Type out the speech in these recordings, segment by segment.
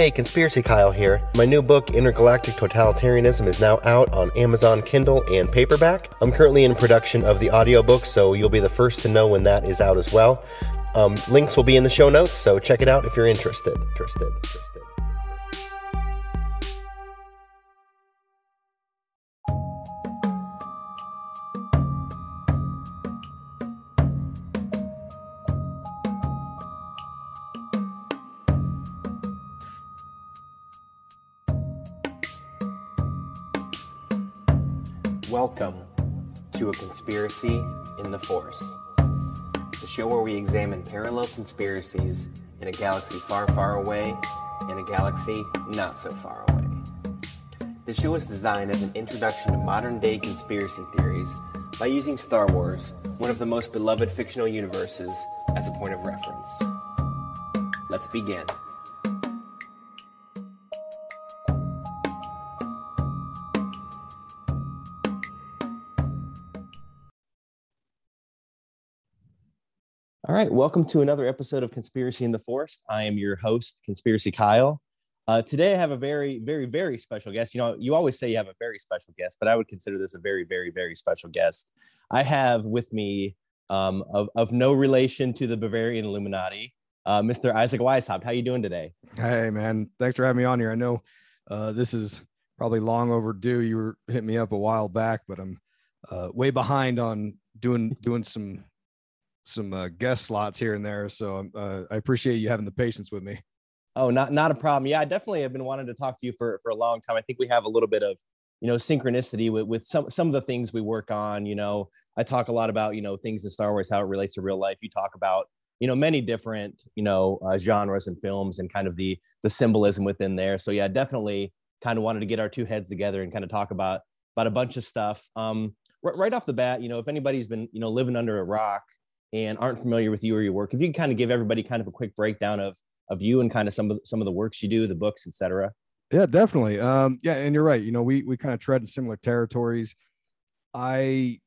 Hey, Conspiracy Kyle here. My new book, Intergalactic Totalitarianism, is now out on Amazon Kindle and paperback. I'm currently in production of the audiobook, so you'll be the first to know when that is out as well. Um, links will be in the show notes, so check it out if you're interested. Interested. interested. Conspiracies in a galaxy far, far away and a galaxy not so far away. The show is designed as an introduction to modern day conspiracy theories by using Star Wars, one of the most beloved fictional universes, as a point of reference. Let's begin. Right, welcome to another episode of Conspiracy in the Forest. I am your host, Conspiracy Kyle. Uh, today, I have a very, very, very special guest. You know, you always say you have a very special guest, but I would consider this a very, very, very special guest. I have with me, um, of, of no relation to the Bavarian Illuminati, uh, Mr. Isaac Weishaupt. How are you doing today? Hey, man. Thanks for having me on here. I know uh, this is probably long overdue. You were hitting me up a while back, but I'm uh, way behind on doing doing some some uh, guest slots here and there. So uh, I appreciate you having the patience with me. Oh, not not a problem. Yeah, I definitely have been wanting to talk to you for for a long time. I think we have a little bit of you know synchronicity with with some some of the things we work on. You know, I talk a lot about you know things in Star Wars how it relates to real life. You talk about you know many different you know uh, genres and films and kind of the the symbolism within there. So yeah, definitely kind of wanted to get our two heads together and kind of talk about about a bunch of stuff. Um, right off the bat, you know, if anybody's been you know living under a rock and aren't familiar with you or your work, if you can kind of give everybody kind of a quick breakdown of of you and kind of some of some of the works you do, the books, etc. Yeah, definitely. Um, yeah, and you're right. You know, we we kind of tread in similar territories. I,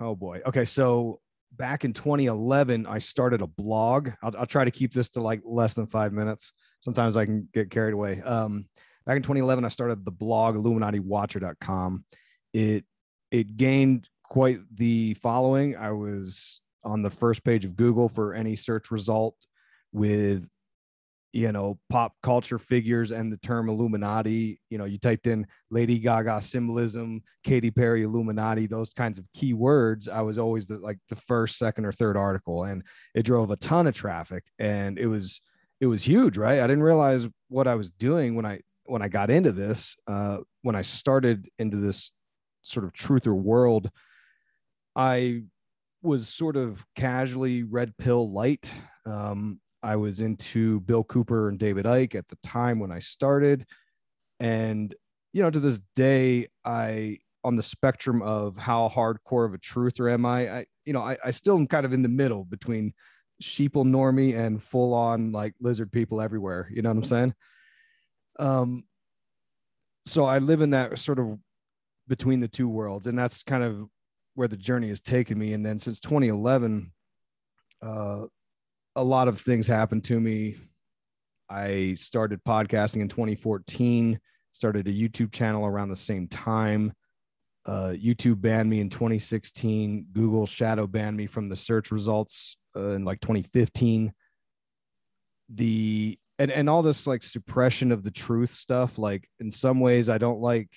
oh boy. Okay, so back in 2011, I started a blog. I'll, I'll try to keep this to like less than five minutes. Sometimes I can get carried away. Um, back in 2011, I started the blog IlluminatiWatcher.com. It it gained quite the following. I was on the first page of Google for any search result with you know pop culture figures and the term illuminati. You know you typed in lady gaga symbolism Katy perry illuminati those kinds of keywords i was always the like the first second or third article and it drove a ton of traffic and it was it was huge right? I didn't realize what i was doing when i when i got into this uh when i started into this sort of truth or world. I was sort of casually red pill light um I was into Bill Cooper and David Icke at the time when I started. And, you know, to this day, I, on the spectrum of how hardcore of a truther am I, I you know, I, I still am kind of in the middle between sheeple normie and full on like lizard people everywhere. You know what I'm saying? Um, so I live in that sort of between the two worlds. And that's kind of where the journey has taken me. And then since 2011, uh, a lot of things happened to me. I started podcasting in 2014, started a YouTube channel around the same time. Uh, YouTube banned me in 2016. Google shadow banned me from the search results uh, in like 2015. The and and all this like suppression of the truth stuff. Like in some ways, I don't like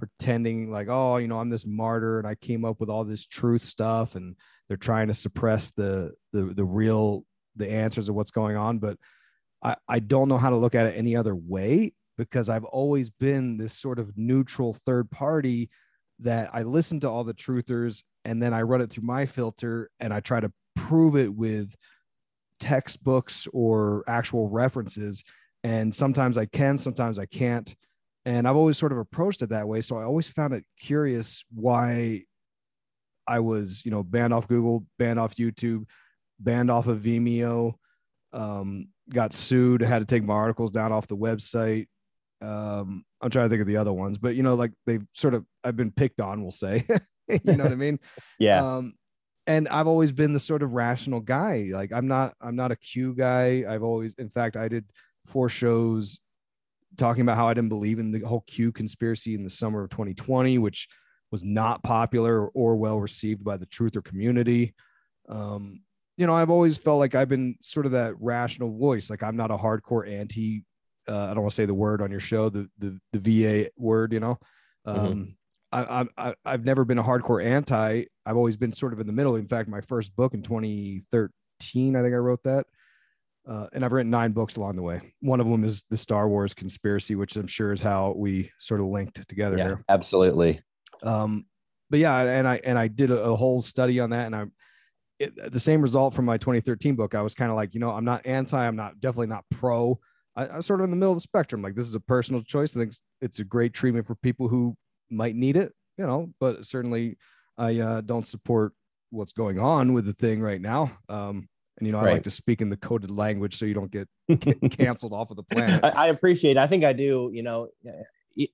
pretending like oh you know I'm this martyr and I came up with all this truth stuff and they're trying to suppress the the the real the answers of what's going on, but I, I don't know how to look at it any other way because I've always been this sort of neutral third party that I listen to all the truthers and then I run it through my filter and I try to prove it with textbooks or actual references. And sometimes I can, sometimes I can't. And I've always sort of approached it that way. So I always found it curious why I was, you know, banned off Google, banned off YouTube, banned off of Vimeo, um, got sued, had to take my articles down off the website. Um, I'm trying to think of the other ones, but you know, like they've sort of I've been picked on, we'll say. you know what I mean? Yeah. Um, and I've always been the sort of rational guy. Like I'm not I'm not a Q guy. I've always in fact I did four shows talking about how I didn't believe in the whole Q conspiracy in the summer of 2020, which was not popular or well received by the truther community. Um, you know, I've always felt like I've been sort of that rational voice. Like I'm not a hardcore anti. Uh, I don't want to say the word on your show, the the the VA word. You know, mm-hmm. um, mm-hmm. I, I I've never been a hardcore anti. I've always been sort of in the middle. In fact, my first book in 2013, I think I wrote that. Uh, and I've written nine books along the way. One of them is the Star Wars conspiracy, which I'm sure is how we sort of linked together yeah, here. Absolutely. Um, but yeah, and I and I did a, a whole study on that, and I it, the same result from my 2013 book. I was kind of like, you know, I'm not anti, I'm not definitely not pro. I, I'm sort of in the middle of the spectrum. Like this is a personal choice. I think it's a great treatment for people who might need it, you know. But certainly, I uh, don't support what's going on with the thing right now. Um, and you know, I like to speak in the coded language so you don't get canceled off of the planet. I, I, appreciate. It. I think I do. You know,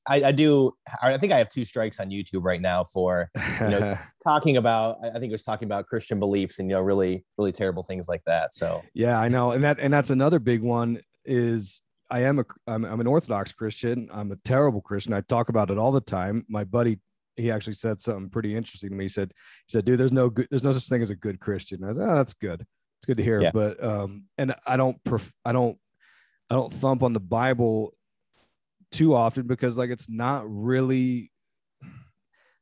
I, I, do. I think I have two strikes on YouTube right now for you know talking about. I think it was talking about Christian beliefs and you know really really terrible things like that. So yeah, I know, and that and that's another big one. Is I am a I'm, I'm an Orthodox Christian. I'm a terrible Christian. I talk about it all the time. My buddy he actually said something pretty interesting to me. He said, he said, dude, there's no good, there's no such thing as a good Christian. I said, oh, that's good. It's good to hear. Yeah. But, um, and I don't, pref- I don't, I don't thump on the Bible too often because like, it's not really,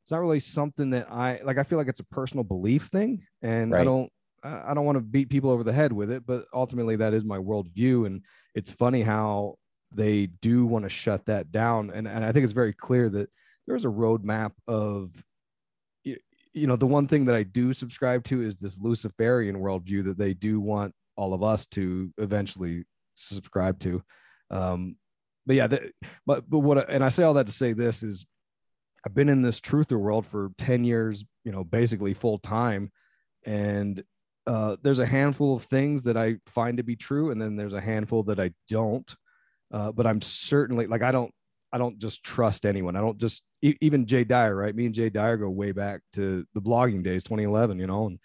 it's not really something that I like. I feel like it's a personal belief thing and right. I don't, I don't want to beat people over the head with it, but ultimately that is my worldview. And it's funny how they do want to shut that down. And, and I think it's very clear that there's a roadmap of you know the one thing that i do subscribe to is this luciferian worldview that they do want all of us to eventually subscribe to um but yeah but but what and i say all that to say this is i've been in this truther world for 10 years you know basically full time and uh, there's a handful of things that I find to be true, and then there's a handful that I don't. Uh, but I'm certainly like I don't I don't just trust anyone. I don't just even Jay Dyer, right? Me and Jay Dyer go way back to the blogging days, 2011, you know, and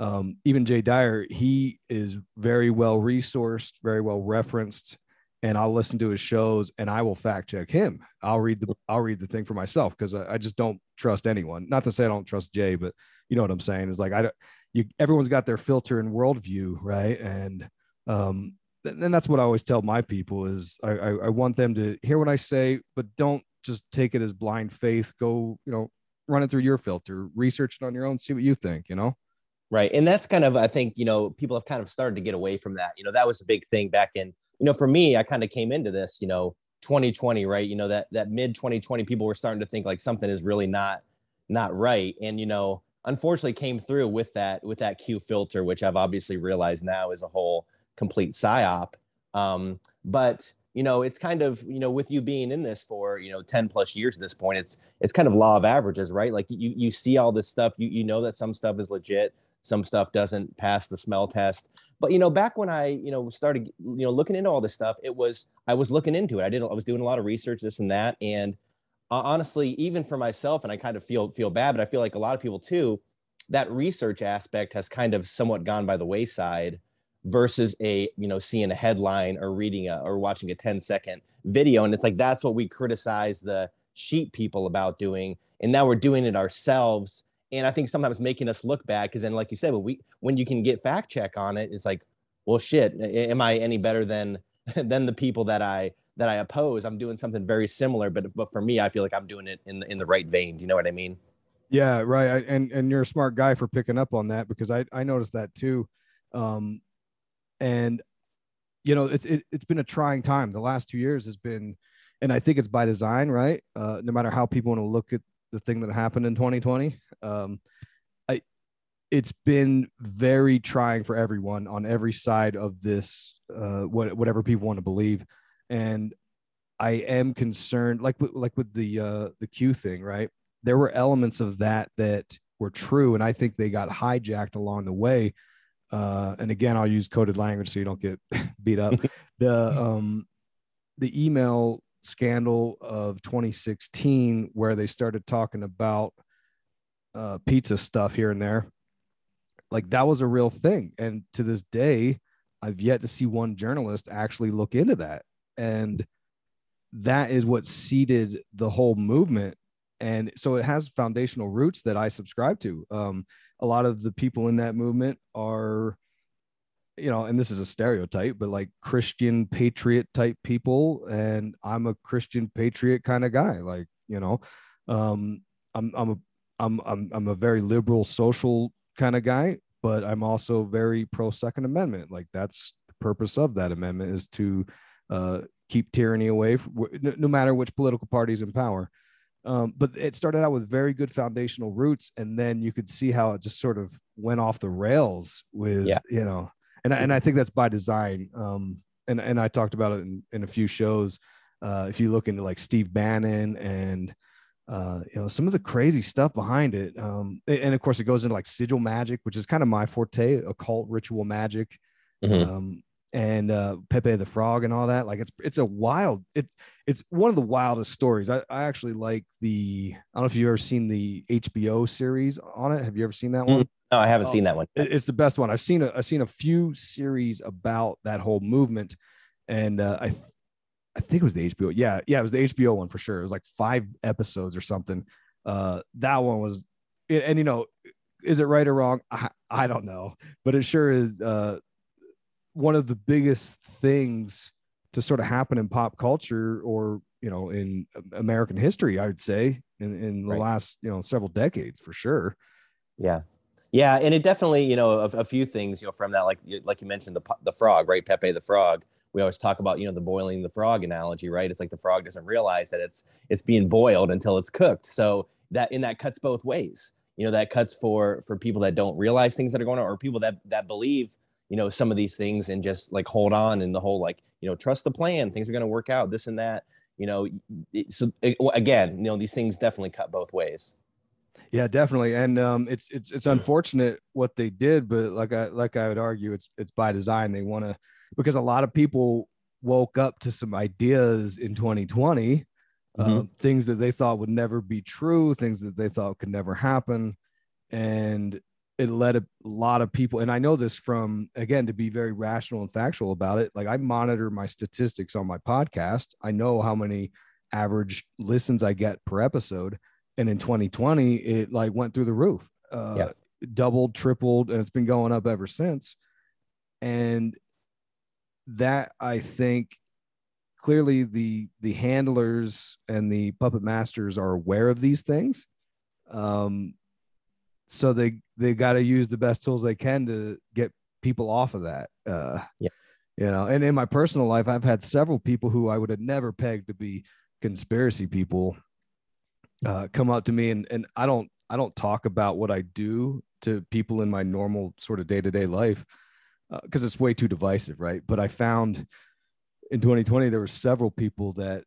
um, even Jay Dyer, he is very well resourced, very well referenced, and I'll listen to his shows and I will fact check him. I'll read the I'll read the thing for myself because I, I, just don't trust anyone. Not to say I don't trust Jay, but you know what I'm saying is like I don't. You everyone's got their filter and worldview, right? And um, and that's what I always tell my people is I, I, I want them to hear what I say, but don't just take it as blind faith. Go, you know, run it through your filter, research it on your own, see what you think, you know? Right. And that's kind of, I think, you know, people have kind of started to get away from that. You know, that was a big thing back in, you know, for me, I kind of came into this, you know, 2020, right? You know, that that mid 2020, people were starting to think like something is really not not right. And, you know, unfortunately came through with that with that Q filter, which I've obviously realized now is a whole complete psyop. Um, but you know, it's kind of you know, with you being in this for you know 10 plus years at this point, it's it's kind of law of averages, right? Like you you see all this stuff, you you know that some stuff is legit, some stuff doesn't pass the smell test. But you know, back when I you know started you know looking into all this stuff, it was I was looking into it. I did I was doing a lot of research, this and that, and uh, honestly, even for myself, and I kind of feel feel bad, but I feel like a lot of people too. That research aspect has kind of somewhat gone by the wayside versus a you know seeing a headline or reading a or watching a 10 second video and it's like that's what we criticize the sheep people about doing and now we're doing it ourselves and i think sometimes making us look bad because then like you said when we when you can get fact check on it it's like well shit am i any better than than the people that i that i oppose? I'm doing something very similar but but for me i feel like i'm doing it in the, in the right vein do you know what i mean? Yeah right and and you're a smart guy for picking up on that because i i noticed that too. Um and you know it's it, it's been a trying time. The last two years has been and i think it's by design right? Uh, no matter how people want to look at the thing that happened in 2020 um, i it's been very trying for everyone on every side of this uh, what, whatever people want to believe. And i am concerned like like with the uh, the q thing right? There were elements of that that were true and i think they got hijacked along the way uh, and again, I'll use coded language so you don't get beat up. the um, the email scandal of 2016, where they started talking about uh, pizza stuff here and there, like that was a real thing. And to this day, I've yet to see one journalist actually look into that. And that is what seeded the whole movement. And so it has foundational roots that I subscribe to. Um, a lot of the people in that movement are, you know, and this is a stereotype, but like Christian patriot type people. And I'm a Christian patriot kind of guy. Like, you know, um, I'm, I'm a, I'm, I'm, I'm a very liberal social kind of guy, but I'm also very pro Second Amendment. Like that's the purpose of that amendment is to uh, keep tyranny away, from, no matter which political party's in power. Um, but it started out with very good foundational roots, and then you could see how it just sort of went off the rails with, yeah. you know, and and I think that's by design. Um, and and I talked about it in, in a few shows. Uh, if you look into like Steve Bannon and uh, you know some of the crazy stuff behind it um, and of course it goes into like sigil magic which is kind of my forte occult ritual magic mm-hmm. um, and uh, pepe the frog and all that like it's it's a wild it it's one of the wildest stories I, I actually like the i don't know if you've ever seen the hbo series on it have you ever seen that one no i haven't oh, seen that one it's the best one i've seen a, i've seen a few series about that whole movement and uh, i I think it was the HBO. Yeah, yeah, it was the HBO one for sure. It was like five episodes or something. Uh, that one was, and you know, is it right or wrong? I, I don't know, but it sure is uh, one of the biggest things to sort of happen in pop culture or you know in American history. I would say in in the right. last you know several decades for sure. Yeah. Yeah, and it definitely, you know, a, a few things, you know, from that, like like you mentioned, the the frog, right? Pepe the frog we always talk about you know the boiling the frog analogy right it's like the frog doesn't realize that it's it's being boiled until it's cooked so that in that cuts both ways you know that cuts for for people that don't realize things that are going on or people that that believe you know some of these things and just like hold on and the whole like you know trust the plan. Things are going to work out this and that. You know so again you know these things definitely cut both ways. Yeah definitely and um it's it's it's unfortunate what they did but like i like i would argue it's it's by design. They want to because a lot of people woke up to some ideas in 2020 uh, mm-hmm. uh, things that they thought would never be true things that they thought could never happen and it led a lot of people and i know this from again to be very rational and factual about it like i monitor my statistics on my podcast i know how many average listens i get per episode and in 2020 it like went through the roof uh, yeah. doubled tripled and it's been going up ever since and that I think clearly the the handlers and the puppet masters are aware of these things. Um, so they they got to use the best tools they can to get people off of that. Uh, yeah. You know, and in my personal life, I've had several people who I would have never pegged to be conspiracy people uh, come up to me, and and I don't I don't talk about what I do to people in my normal sort of day to day life because uh, it's way too divisive, right? But I found in 2020 there were several people that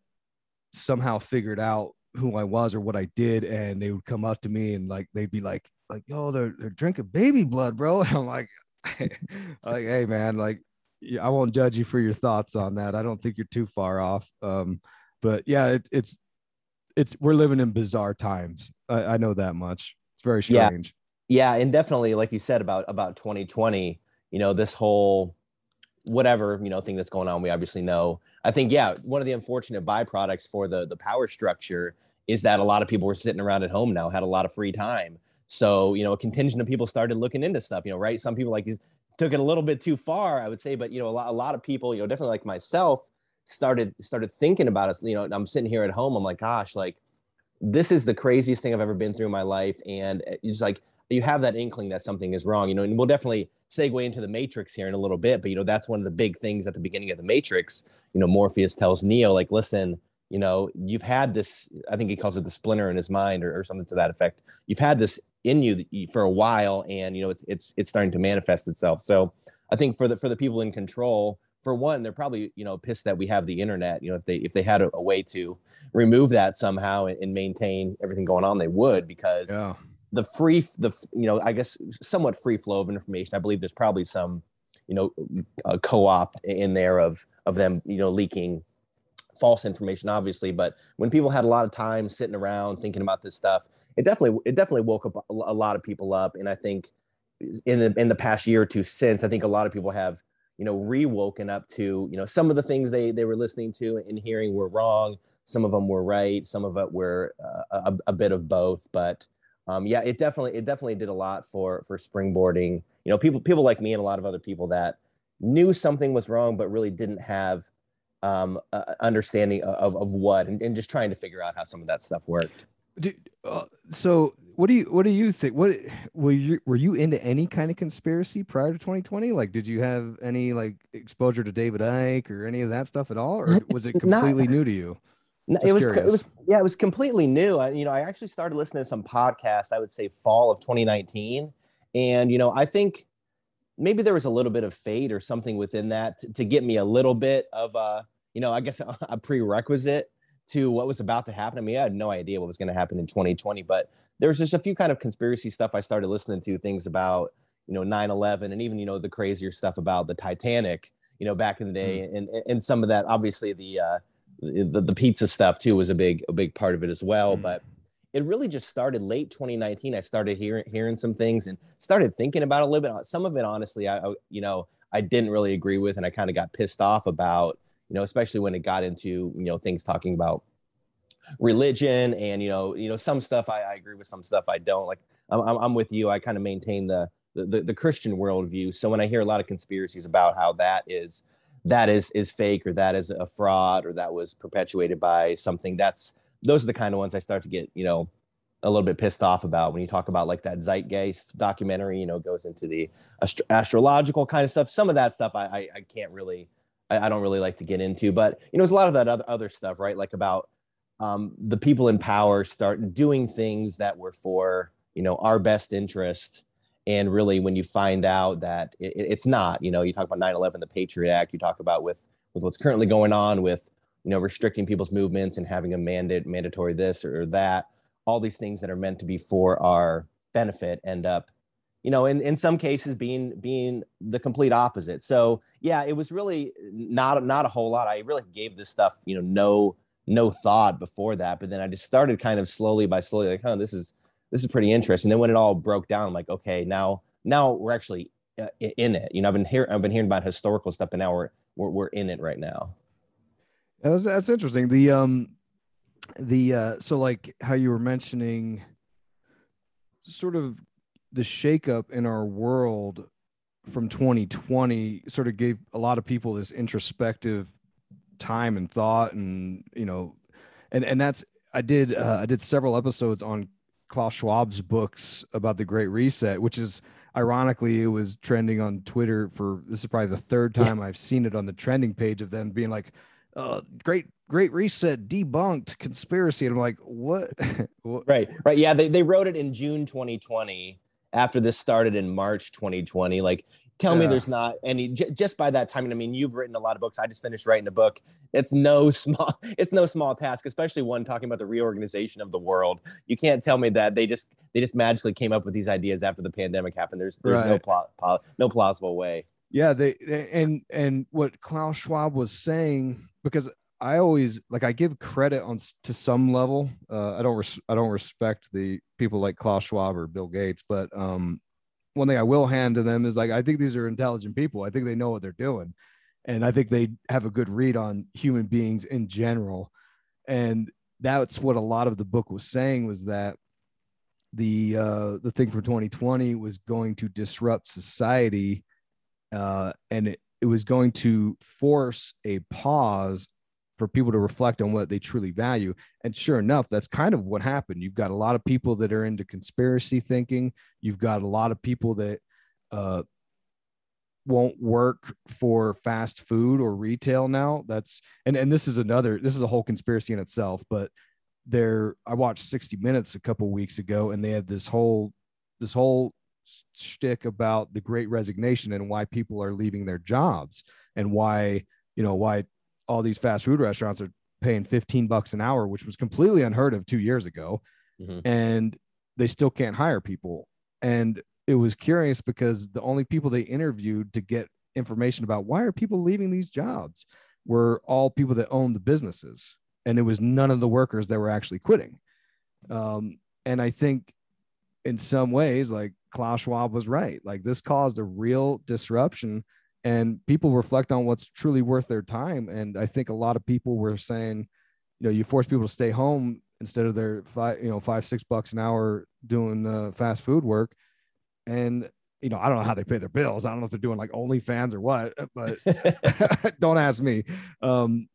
somehow figured out who I was or what I did, and they would come up to me and like they'd be like, like, "Yo, they're they're drinking baby blood, bro." And I'm like, like, hey man, like I won't judge you for your thoughts on that. I don't think you're too far off. Um, but yeah, it, it's it's we're living in bizarre times. I, I know that much. It's very strange. Yeah. yeah, and definitely, like you said about about 2020 you know this whole whatever you know thing that's going on we obviously know i think yeah one of the unfortunate byproducts for the the power structure is that a lot of people were sitting around at home now had a lot of free time so you know a contingent of people started looking into stuff you know right some people like took it a little bit too far i would say but you know a lot, a lot of people you know definitely like myself started started thinking about it you know i'm sitting here at home i'm like gosh like this is the craziest thing i've ever been through in my life and it's like you have that inkling that something is wrong you know and we'll definitely segue into the Matrix here in a little bit, but you know that's one of the big things at the beginning of the Matrix. You know, Morpheus tells Neo, like, listen, you know, you've had this. I think he calls it the splinter in his mind, or, or something to that effect. You've had this in you for a while, and you know it's it's it's starting to manifest itself. So I think for the for the people in control, for one, they're probably you know pissed that we have the internet. You know, if they if they had a, a way to remove that somehow and, and, maintain everything going on, they would because. Yeah the free the you know i guess somewhat free flow of information i believe there's probably some you know uh, co-op in there of of them you know leaking false information obviously but when people had a lot of time sitting around thinking about this stuff it definitely it definitely woke up a lot of people up and i think in the in the past year or two since i think a lot of people have you know re-woken up to you know some of the things they they were listening to and hearing were wrong some of them were right some of it were uh, a, a, bit of both but um, yeah it definitely it definitely did a lot for for springboarding. You know people people like me and a lot of other people that knew something was wrong but really didn't have um, uh, understanding of, of what and, and, just trying to figure out how some of that stuff worked. Uh, so what do you what do you think what were you were you into any kind of conspiracy prior to 2020 like did you have any like exposure to david icke or any of that stuff at all or was it completely Not, new to you? No, it was, it was yeah it was completely new. I, you know i actually started listening to some podcasts i would say fall of 2019 and you know i think maybe there was a little bit of fate or something within that to, to get me a little bit of a you know i guess a, a prerequisite to what was about to happen. I mean, I had no idea what was going to happen in 2020, but there's just a few kind of conspiracy stuff I started listening to, things about, you know, 9-11 and even, you know, the crazier stuff about the Titanic, you know, back in the day. Mm. And, and some of that, obviously the, uh, the, the pizza stuff too was a big, a big part of it as well. Mm. But it really just started late 2019. I started hearing, hearing some things and started thinking about a little bit. Some of it, honestly, I you know, I didn't really agree with, and I kind of got pissed off about, you know, especially when it got into, you know, things talking about religion and, you know, you know, some stuff I, I agree with, some stuff I don't like. I'm, I'm with you. I kind of maintain the, the, the Christian worldview. So when I hear a lot of conspiracies about how that is, that is, is fake or that is a fraud or that was perpetuated by something that's, those are the kind of ones I start to get, you know, a little bit pissed off about when you talk about like that zeitgeist documentary you know goes into the astro- astrological kind of stuff some of that stuff i i, I can't really I, I, don't really like to get into. But you know, there's a lot of that other other stuff, right? Like about um, the people in power start doing things that were for you know our best interest. And really, when you find out that it, it's not, you know, you talk about 9/11, the Patriot Act. You talk about with with what's currently going on with you know restricting people's movements and having a mandate mandatory this or that. All these things that are meant to be for our benefit end up you know in, in some cases being being the complete opposite. So yeah it was really not not a whole lot. I really gave this stuff you know no no thought before that but then i just started kind of slowly by slowly like oh this is this is pretty interesting. And then when it all broke down i'm like okay now now we're actually uh, in it. You know i've been here i've been hearing about historical stuff but now we're we're, we're in it right now. That's, that's interesting. The um the uh so like how you were mentioning sort of the shakeup in our world from 2020 sort of gave a lot of people this introspective time and thought and you know and and that's i did uh, i did several episodes on klaus schwab's books about the great reset which is ironically it was trending on twitter for this is probably the third time yeah. i've seen it on the trending page of them being like uh, great great reset debunked conspiracy. And i'm like what? Right right. Yeah they, they wrote it in june 2020 after this started in March 2020. Like, tell yeah. me there's not any j- just by that time. I mean, you've written a lot of books. I just finished writing a book. It's no small. It's no small task, especially one talking about the reorganization of the world. You can't tell me that they just they just magically came up with these ideas after the pandemic happened. There's there's right. no plot no plausible way. Yeah, they, they and and what Klaus Schwab was saying because I always like I give credit on to some level. Uh, I don't res- I don't respect the people like Klaus Schwab or Bill Gates, but um, one thing I will hand to them is like I think these are intelligent people. I think they know what they're doing, and I think they have a good read on human beings in general. And that's what a lot of the book was saying was that the uh, the thing for 2020 was going to disrupt society, uh, and it, it was going to force a pause for people to reflect on what they truly value. And sure enough, that's kind of what happened. You've got a lot of people that are into conspiracy thinking. You've got a lot of people that uh, won't work for fast food or retail now. That's and and this is another. This is a whole conspiracy in itself. But there, I watched 60 Minutes a couple weeks ago, and they had this whole this whole shtick about the Great Resignation and why people are leaving their jobs and why you know why all these fast food restaurants are paying 15 bucks an hour, which was completely unheard of two years ago. Mm-hmm. And they still can't hire people. And it was curious because the only people they interviewed to get information about why are people leaving these jobs were all people that owned the businesses. And it was none of the workers that were actually quitting. Um, and I think in some ways, like Klaus Schwab was right. Like this caused a real disruption and people reflect on what's truly worth their time. And I think a lot of people were saying, you know, you force people to stay home instead of their five, you know, five, six bucks an hour doing uh, fast food work. And, you know, I don't know how they pay their bills. I don't know if they're doing like OnlyFans or what, but don't ask me. Um,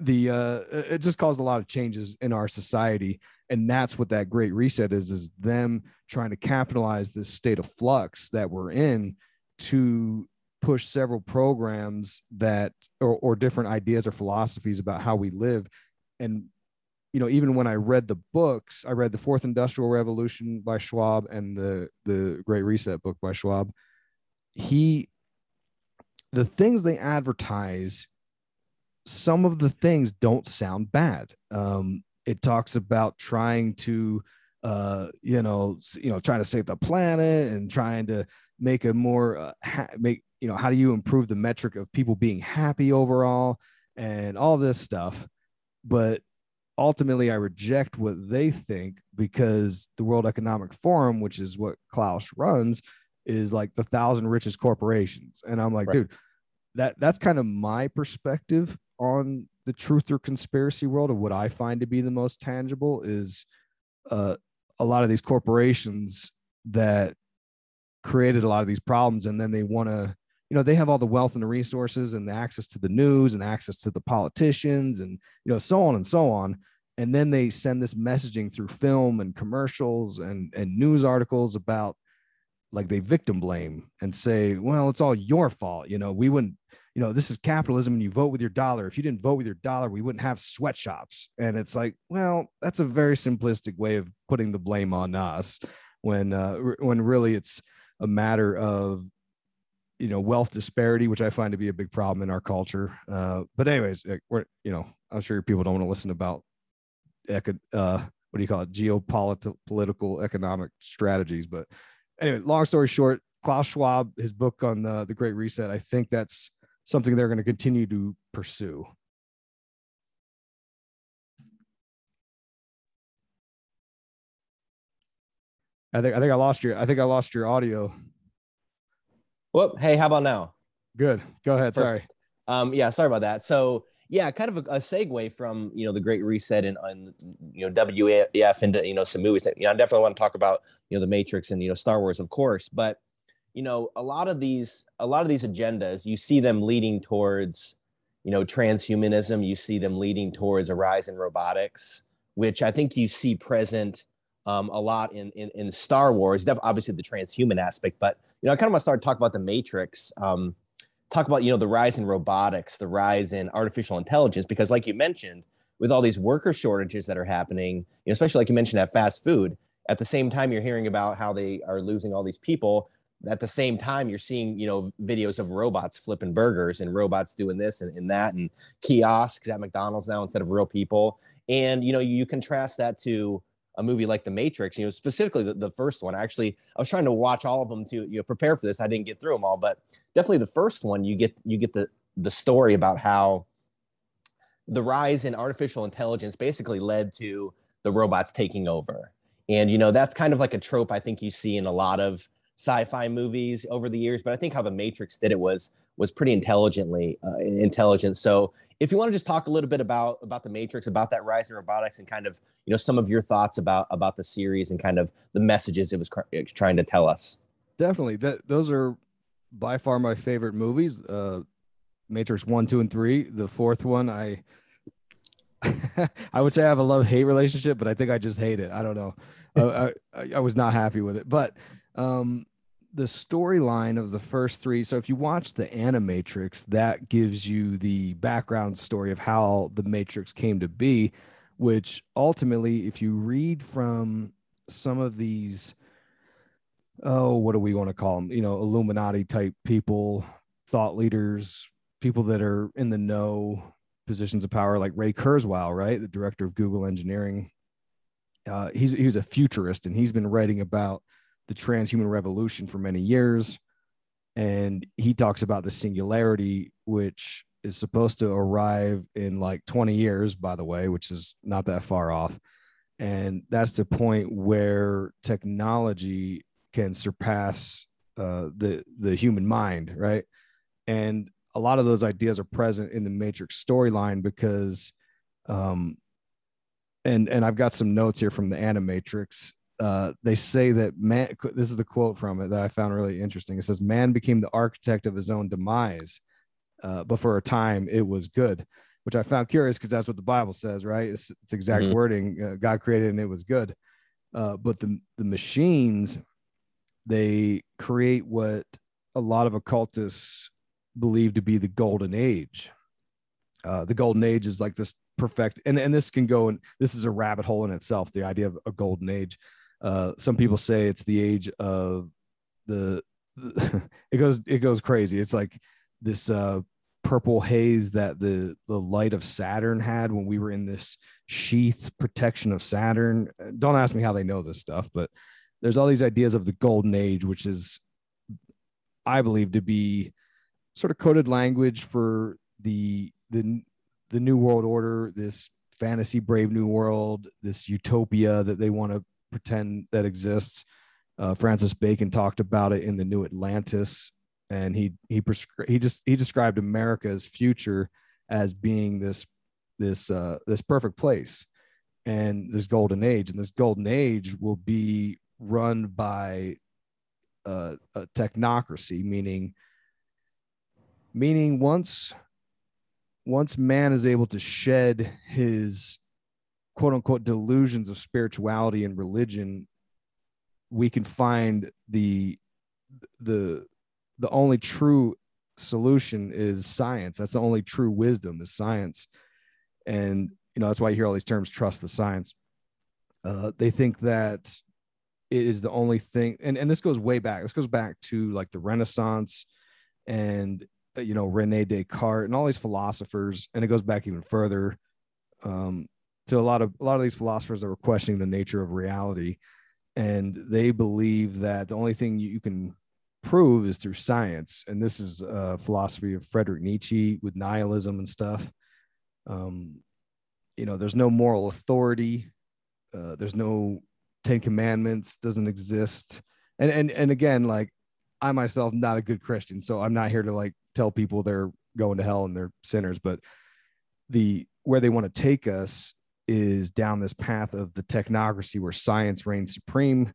the uh, it just caused a lot of changes in our society, and that's what that great reset is: is them trying to capitalize this state of flux that we're in to push several programs that or, or different ideas or philosophies about how we live. And you know even when i read the books i read the fourth industrial revolution by schwab and the the great reset book by schwab. He the things they advertise some of the things don't sound bad. Um it talks about trying to uh you know you know trying to save the planet and trying to make a more uh, ha- make you know how do you improve the metric of people being happy overall and all this stuff but ultimately I reject what they think because the World Economic Forum, which is what Klaus runs, is like the thousand richest corporations. And I'm like, right. dude, that that's kind of my perspective on the truth or conspiracy world of what I find to be the most tangible is uh, a lot of these corporations that created a lot of these problems and then they want to you know they have all the wealth and the resources and the access to the news and access to the politicians and you know so on and so on. And then they send this messaging through film and commercials and and news articles about like they victim blame and say well it's all your fault. You know we wouldn't you know this is capitalism and you vote with your dollar. If you didn't vote with your dollar we wouldn't have sweatshops. And it's like well that's a very simplistic way of putting the blame on us when uh when really it's a matter of you know wealth disparity which i find to be a big problem in our culture. Uh, but anyways we're you know i'm sure people don't want to listen about uh, what do you call it? Geopolitical economic strategies but anyway long story short klaus schwab his book on the, the great reset i think that's something they're going to continue to pursue. I think I think I lost your I think I lost your audio. Whoop. Hey, how about now? Good. Go ahead. Sorry. Um, yeah, sorry about that. So yeah, kind of a, a segue from you know the Great Reset and, and you know WEF into you know some movies. That, you know, I definitely want to talk about you know the Matrix and you know Star Wars, of course. But you know, a lot of these a lot of these agendas, you see them leading towards you know transhumanism. You see them leading towards a rise in robotics, which I think you see present um, a lot in, in, in Star Wars. Obviously the transhuman aspect, but you know, I kind of want to start talk about the Matrix. Um, talk about you know the rise in robotics, the rise in artificial intelligence, because like you mentioned, with all these worker shortages that are happening, you know, especially like you mentioned at fast food. At the same time, you're hearing about how they are losing all these people. At the same time, you're seeing you know videos of robots flipping burgers and robots doing this and, and that and kiosks at McDonald's now instead of real people. And you know you contrast that to a movie like The Matrix, you know, specifically the, the first one. Actually, I was trying to watch all of them to you know prepare for this. I didn't get through them all, but definitely the first one, you get you get the the story about how the rise in artificial intelligence basically led to the robots taking over. And you know, that's kind of like a trope I think you see in a lot of sci-fi movies over the years, but I think how the Matrix did it was was pretty intelligently uh, intelligent. So if you want to just talk a little bit about about the Matrix, about that rise in robotics, and kind of you know some of your thoughts about about the series and kind of the messages it was trying to tell us. Definitely, that those are by far my favorite movies. Uh, Matrix one, two, and three. The fourth one, I I would say I have a love hate relationship, but I think I just hate it. I don't know. I, I, I was not happy with it, but um, the storyline of the first three. So if you watch the Animatrix, that gives you the background story of how the Matrix came to be, which ultimately, if you read from some of these, oh, what do we want to call them? You know, Illuminati type people, thought leaders, people that are in the know, positions of power, like Ray Kurzweil, right, the director of Google Engineering. Uh, he's he was a futurist, and he's been writing about the transhuman revolution for many years. And he talks about the singularity, which is supposed to arrive in like 20 years, by the way, which is not that far off. And that's the point where technology can surpass uh, the the human mind, right? and a lot of those ideas are present in the Matrix storyline because, um, and and I've got some notes here from the Animatrix. Uh, they say that man. This is the quote from it that I found really interesting. It says, "Man became the architect of his own demise, uh, but for a time it was good." Which I found curious because that's what the Bible says, right? It's, it's exact mm-hmm. wording. Uh, God created and it was good. Uh, but the the machines, they create what a lot of occultists believe to be the golden age. Uh, the golden age is like this perfect, and, and this can go and this is a rabbit hole in itself. The idea of a golden age. Uh, some people say it's the age of the, it goes it goes crazy. It's like this uh, purple haze that the the light of Saturn had when we were in this sheath protection of Saturn. Don't ask me how they know this stuff, but there's all these ideas of the golden age, which is I believe to be sort of coded language for the the the new world order, this fantasy brave new world, this utopia that they want to pretend that exists. Uh, Francis Bacon talked about it in the New Atlantis, and he he prescri- he just he described America's future as being this this uh, this perfect place and this golden age, and this golden age will be run by uh, a technocracy, meaning meaning once once man is able to shed his quote unquote delusions of spirituality and religion we can find the the the only true solution is science. That's the only true wisdom is science. And you know that's why you hear all these terms trust the science. Uh, they think that it is the only thing and, and this goes way back. This goes back to like the renaissance and uh, you know Rene Descartes and all these philosophers, and it goes back even further. Um, to a lot of a lot of these philosophers that were questioning the nature of reality, and they believe that the only thing you, can prove is through science, and this is a philosophy of Frederick Nietzsche with nihilism and stuff. Um, you know, there's no moral authority. Uh, there's no Ten Commandments doesn't exist, and and and again, like I myself not a good Christian, so I'm not here to like tell people they're going to hell and they're sinners, but the where they want to take us is down this path of the technocracy where science reigns supreme.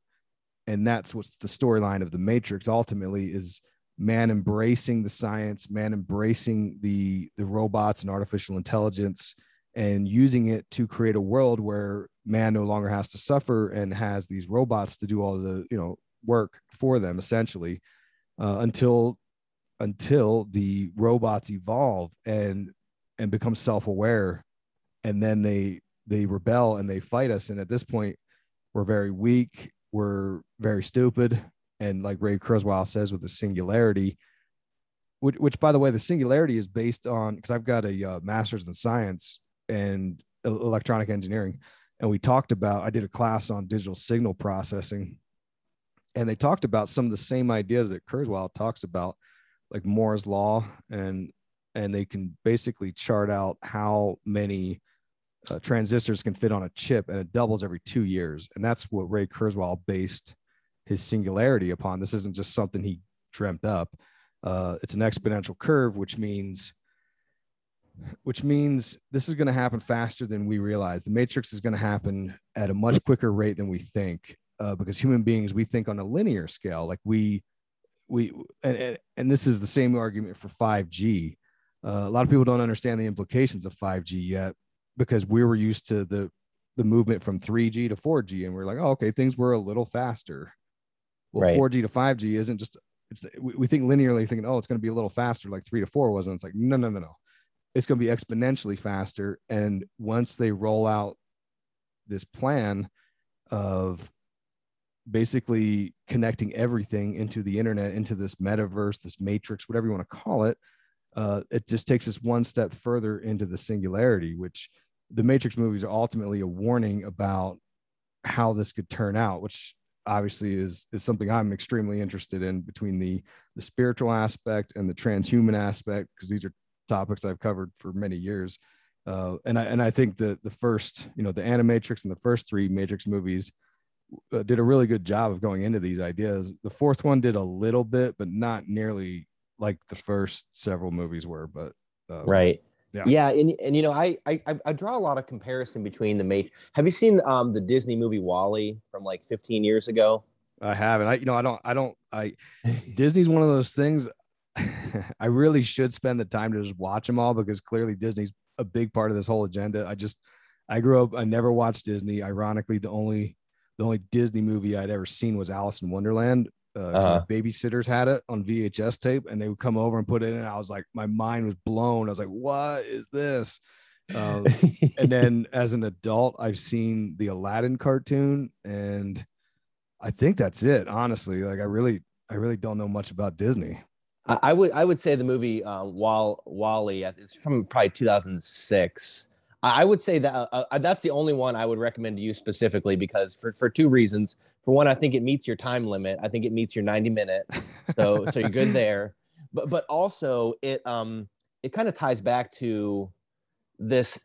And that's what's the storyline of the Matrix ultimately is man embracing the science, man embracing the the robots and artificial intelligence and using it to create a world where man no longer has to suffer and has these robots to do all the you know work for them essentially uh, until until the robots evolve and and become self-aware and then they they rebel and they fight us. And at this point we're very weak we're very stupid. And like ray kurzweil says with the singularity which, which by the way the singularity is based on because i've got a uh, master's in science and electronic engineering. And we talked about i did a class on digital signal processing. And they talked about some of the same ideas that kurzweil talks about like Moore's law. And and they can basically chart out how many uh, transistors can fit on a chip and it doubles every two years. And that's what ray kurzweil based his singularity upon. This isn't just something he dreamt up. Uh, it's an exponential curve which means which means this is going to happen faster than we realize the matrix is going to happen at a much quicker rate than we think uh, because human beings we think on a linear scale. Like we we and, and this is the same argument for 5G. Uh, a lot of people don't understand the implications of 5G yet because we were used to the the movement from 3G to 4G, and we're like, oh, okay, things were a little faster. Well, right. 4G to 5G isn't just it's we, we think linearly thinking, oh, it's going to be a little faster, like three to four wasn't. It's like no, no, no, no. It's going to be exponentially faster, and once they roll out this plan of basically connecting everything into the internet, into this metaverse, this matrix, whatever you want to call it. Uh, it just takes us one step further into the singularity, which the Matrix movies are ultimately a warning about how this could turn out, which obviously is is something I'm extremely interested in between the the spiritual aspect and the transhuman aspect, because these are topics I've covered for many years. Uh, and I and I think that the first, you know, the Animatrix and the first three Matrix movies uh, did a really good job of going into these ideas. The fourth one did a little bit, but not nearly like the first several movies were, but um, right. Yeah. yeah, and and you know, I, I I draw a lot of comparison between the mate. Have you seen um the Disney movie WALL-E from like 15 years ago? I haven't. I you know I don't I don't I Disney's one of those things. I really should spend the time to just watch them all because clearly Disney's a big part of this whole agenda. I just I grew up. I never watched Disney. Ironically, the only the only Disney movie I'd ever seen was Alice in Wonderland. Uh, uh-huh. babysitters had it on VHS tape, and they would come over and put it in. And I was like, my mind was blown. I was like, what is this? Um, and then as an adult, I've seen the Aladdin cartoon, and I think that's it. Honestly, like I really, I really don't know much about Disney. I would I would say the movie uh, Wall WALL-E is from probably 2006. I would say that uh, uh, that's the only one I would recommend to you specifically because for, for two reasons. For one, I think it meets your time limit. I think it meets your 90 minute. So so you're good there. But but also it um it kind of ties back to this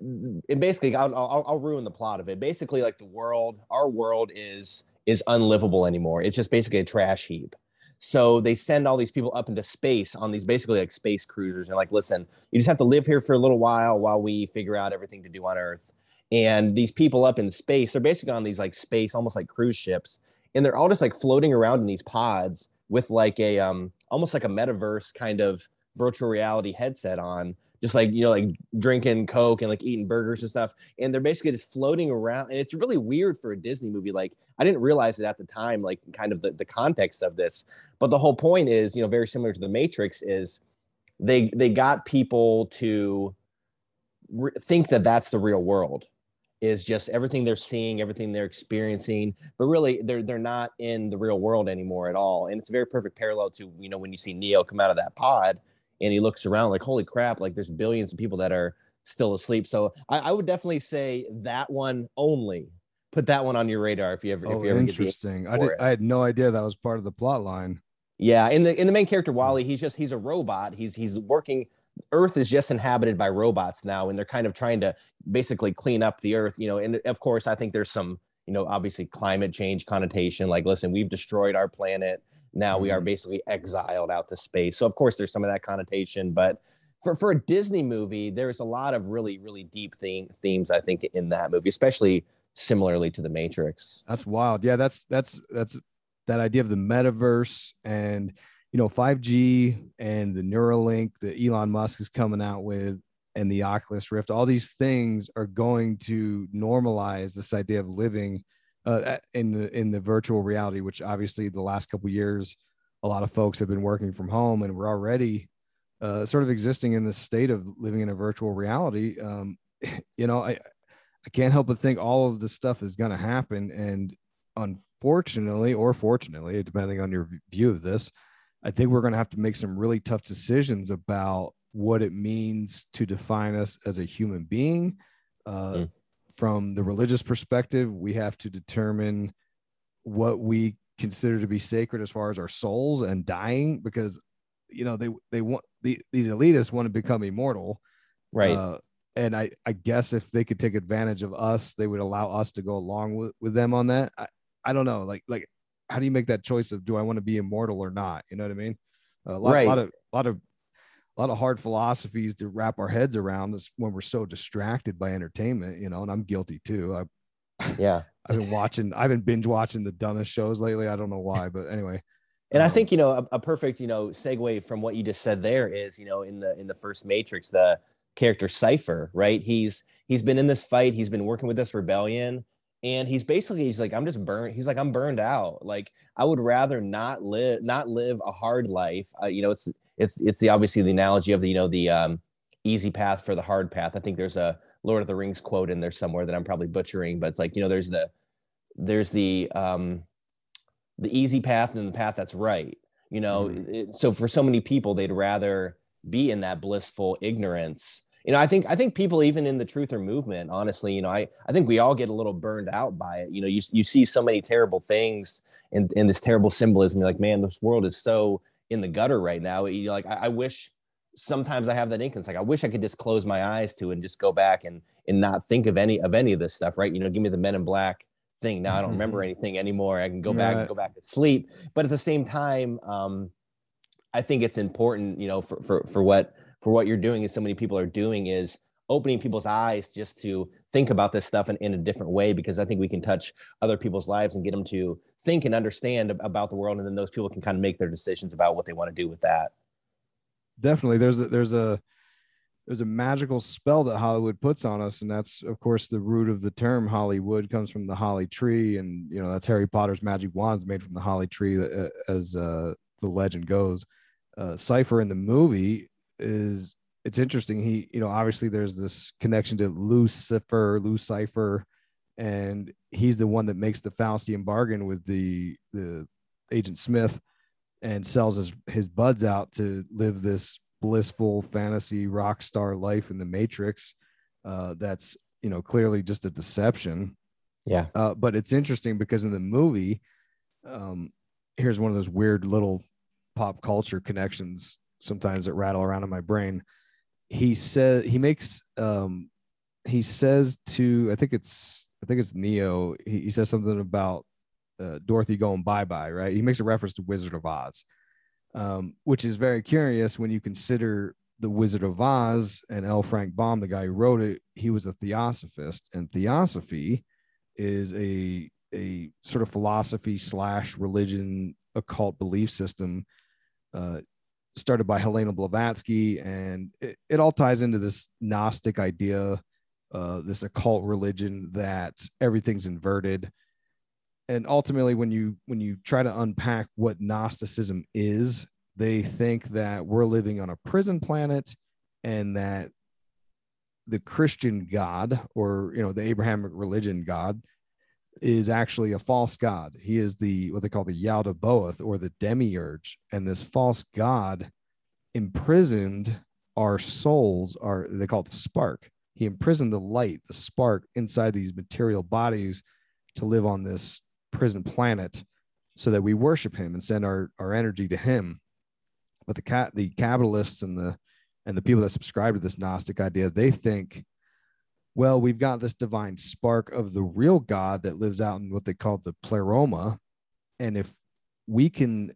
it basically I'll, I'll, I'll ruin the plot of it. Basically like the world, our world is is unlivable anymore. It's just basically a trash heap. So they send all these people up into space on these basically like space cruisers and like, listen, you just have to live here for a little while while we figure out everything to do on Earth. And these people up in space, they're basically on these like space, almost like cruise ships, and they're all just like floating around in these pods with like a um almost like a metaverse kind of virtual reality headset on just like you know like drinking coke and like eating burgers and stuff and they're basically just floating around and it's really weird for a disney movie like i didn't realize it at the time like kind of the, the context of this but the whole point is you know very similar to the matrix is they they got people to re- think that that's the real world is just everything they're seeing everything they're experiencing but really they're they're not in the real world anymore at all and it's a very perfect parallel to you know when you see neo come out of that pod and he looks around like, holy crap, like there's billions of people that are still asleep. So I, I would definitely say that one only. Put that one on your radar if you ever. Oh, if you ever interesting. I did. It. I had no idea that was part of the plot line. Yeah, in the in the main character WALL-E, he's just he's a robot. He's he's working. Earth is just inhabited by robots now, and they're kind of trying to basically clean up the Earth. You know, and of course, I think there's some you know obviously climate change connotation. Like, listen, we've destroyed our planet now we are mm-hmm. basically exiled out to space. So of course there's some of that connotation, but for for a Disney movie, there's a lot of really really deep theme, themes I think in that movie, especially similarly to the Matrix. That's wild. Yeah, that's that's that's that idea of the metaverse and you know 5G and the Neuralink that Elon Musk is coming out with and the Oculus Rift. All these things are going to normalize this idea of living uh, in the in the virtual reality, which obviously the last couple years, a lot of folks have been working from home, and we're already uh, sort of existing in this state of living in a virtual reality. Um, you know, I I can't help but think all of this stuff is going to happen, and unfortunately, or fortunately, depending on your view of this, I think we're going to have to make some really tough decisions about what it means to define us as a human being. Uh, mm from the religious perspective, we have to determine what we consider to be sacred as far as our souls and dying because you know they they want the, these elitists want to become immortal. Right. Uh, and i i guess if they could take advantage of us they would allow us to go along with, with them on that. I, I don't know. Like like how do you make that choice of do i want to be immortal or not? You know what i mean? A lot, right. lot of a lot of a lot of hard philosophies to wrap our heads around this when we're so distracted by entertainment, you know, and I'm guilty too. I, yeah, I've been watching, I've been binge watching the dumbest shows lately. I don't know why, but anyway. And um, I think, you know, a, a, perfect, you know, segue from what you just said there is, you know, in the, in the first matrix, the character Cypher, right. He's, he's been in this fight. He's been working with this rebellion and he's basically he's like i'm just burned he's like i'm burned out like i would rather not live not live a hard life uh, you know it's it's it's the obviously the analogy of the you know the um, easy path for the hard path. I think there's a Lord of the Rings quote in there somewhere that I'm probably butchering, but it's like you know there's the there's the um, the easy path and the path that's right. You know, mm-hmm. it, so for so many people, they'd rather be in that blissful ignorance. You know, I think I think people even in the truther movement, honestly, you know, I I think we all get a little burned out by it. You know, you you see so many terrible things in in this terrible symbolism. You're like, man, this world is so in the gutter right now. You like, I, I wish sometimes I have that ink. It's like I wish I could just close my eyes to and just go back and and not think of any of any of this stuff, right? You know, give me the Men in Black thing. Now I don't remember mm-hmm. anything anymore. I can go back and go back to sleep. But at the same time, um, I think it's important, you know, for for for what for what you're doing and so many people are doing is opening people's eyes just to think about this stuff in, in a different way because I think we can touch other people's lives and get them to think and understand about the world and then those people can kind of make their decisions about what they want to do with that. Definitely. There's a, there's a there's a magical spell that Hollywood puts on us and that's of course the root of the term Hollywood comes from the holly tree and you know that's Harry Potter's magic wands made from the holly tree uh, as uh, the legend goes. Uh, Cypher in the movie is it's interesting. He, you know, obviously there's this connection to Lucifer, Lucifer, and he's the one that makes the Faustian bargain with the the agent Smith and sells his his buds out to live this blissful fantasy rock star life in the Matrix. Uh, that's you know clearly just a deception. Yeah. Uh, but it's interesting because in the movie, um, here's one of those weird little pop culture connections sometimes that rattle around in my brain he says he makes um he says to I think it's I think it's Neo. He, he says something about uh, Dorothy going bye bye. Right. He makes a reference to Wizard of Oz, um, which is very curious when you consider the Wizard of Oz and L. Frank Baum, the guy who wrote it. He was a theosophist, and theosophy is a a sort of philosophy slash religion occult belief system uh, started by Helena Blavatsky, and it, it all ties into this Gnostic idea, uh, this occult religion that everything's inverted. And ultimately, when you when you try to unpack what Gnosticism is, they think that we're living on a prison planet, and that the Christian God, or you know, the Abrahamic religion God, is actually a false god. He is the what they call the Yaldabaoth or the demiurge, and this false god imprisoned our souls. Are they call it the spark? He imprisoned the light, the spark, inside these material bodies to live on this prison planet, so that we worship him and send our our energy to him. But the cat, the Kabbalists and the and the people that subscribe to this Gnostic idea, they think well, we've got this divine spark of the real God that lives out in what they call the pleroma. And if we can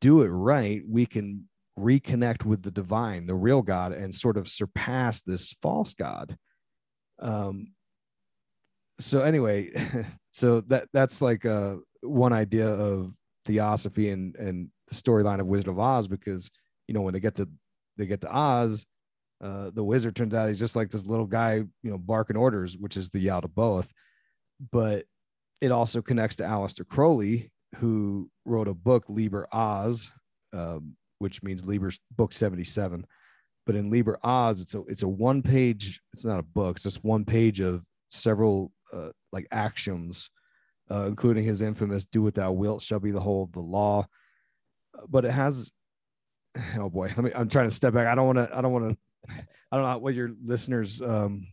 do it right, we can reconnect with the divine, the real God, and sort of surpass this false God. Um, so anyway, so that that's like uh, one idea of theosophy and and the storyline of Wizard of Oz because you know when they get to they get to Oz, uh, the wizard turns out he's just like this little guy, you know, barking orders, which is the Yaldabaoth. But it also connects to Aleister Crowley, who wrote a book, Liber Oz, um, which means Liber Book 77. But in Liber Oz, it's a it's a one page. It's not a book. It's just one page of several uh, like axioms, uh, including his infamous "Do what thou wilt shall be the whole of the law." But it has, oh boy, let me. I'm trying to step back. I don't want to. I don't want to I don't know what your listeners um,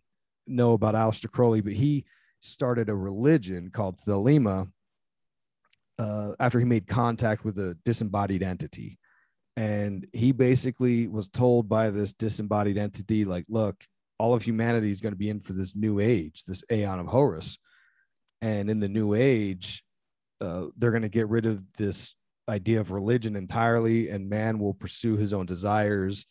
know about Aleister Crowley, but he started a religion called Thelema uh, after he made contact with a disembodied entity. And he basically was told by this disembodied entity, like, look, all of humanity is going to be in for this new age, this Aeon of Horus. And in the new age, uh, they're going to get rid of this idea of religion entirely, and man will pursue his own desires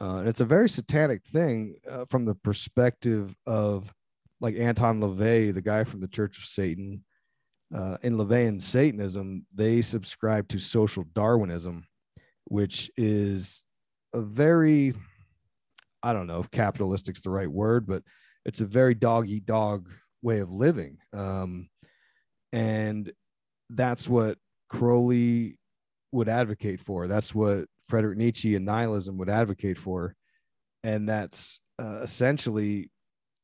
uh, and it's a very satanic thing uh, from the perspective of like Anton LaVey, the guy from the Church of Satan. Uh, in LaVeyan Satanism, they subscribe to social Darwinism, which is a very, I don't know if capitalistic's the right word, but it's a very dog eat dog way of living. Um, and that's what Crowley would advocate for. That's what Frederick Nietzsche and nihilism would advocate for. And that's uh, essentially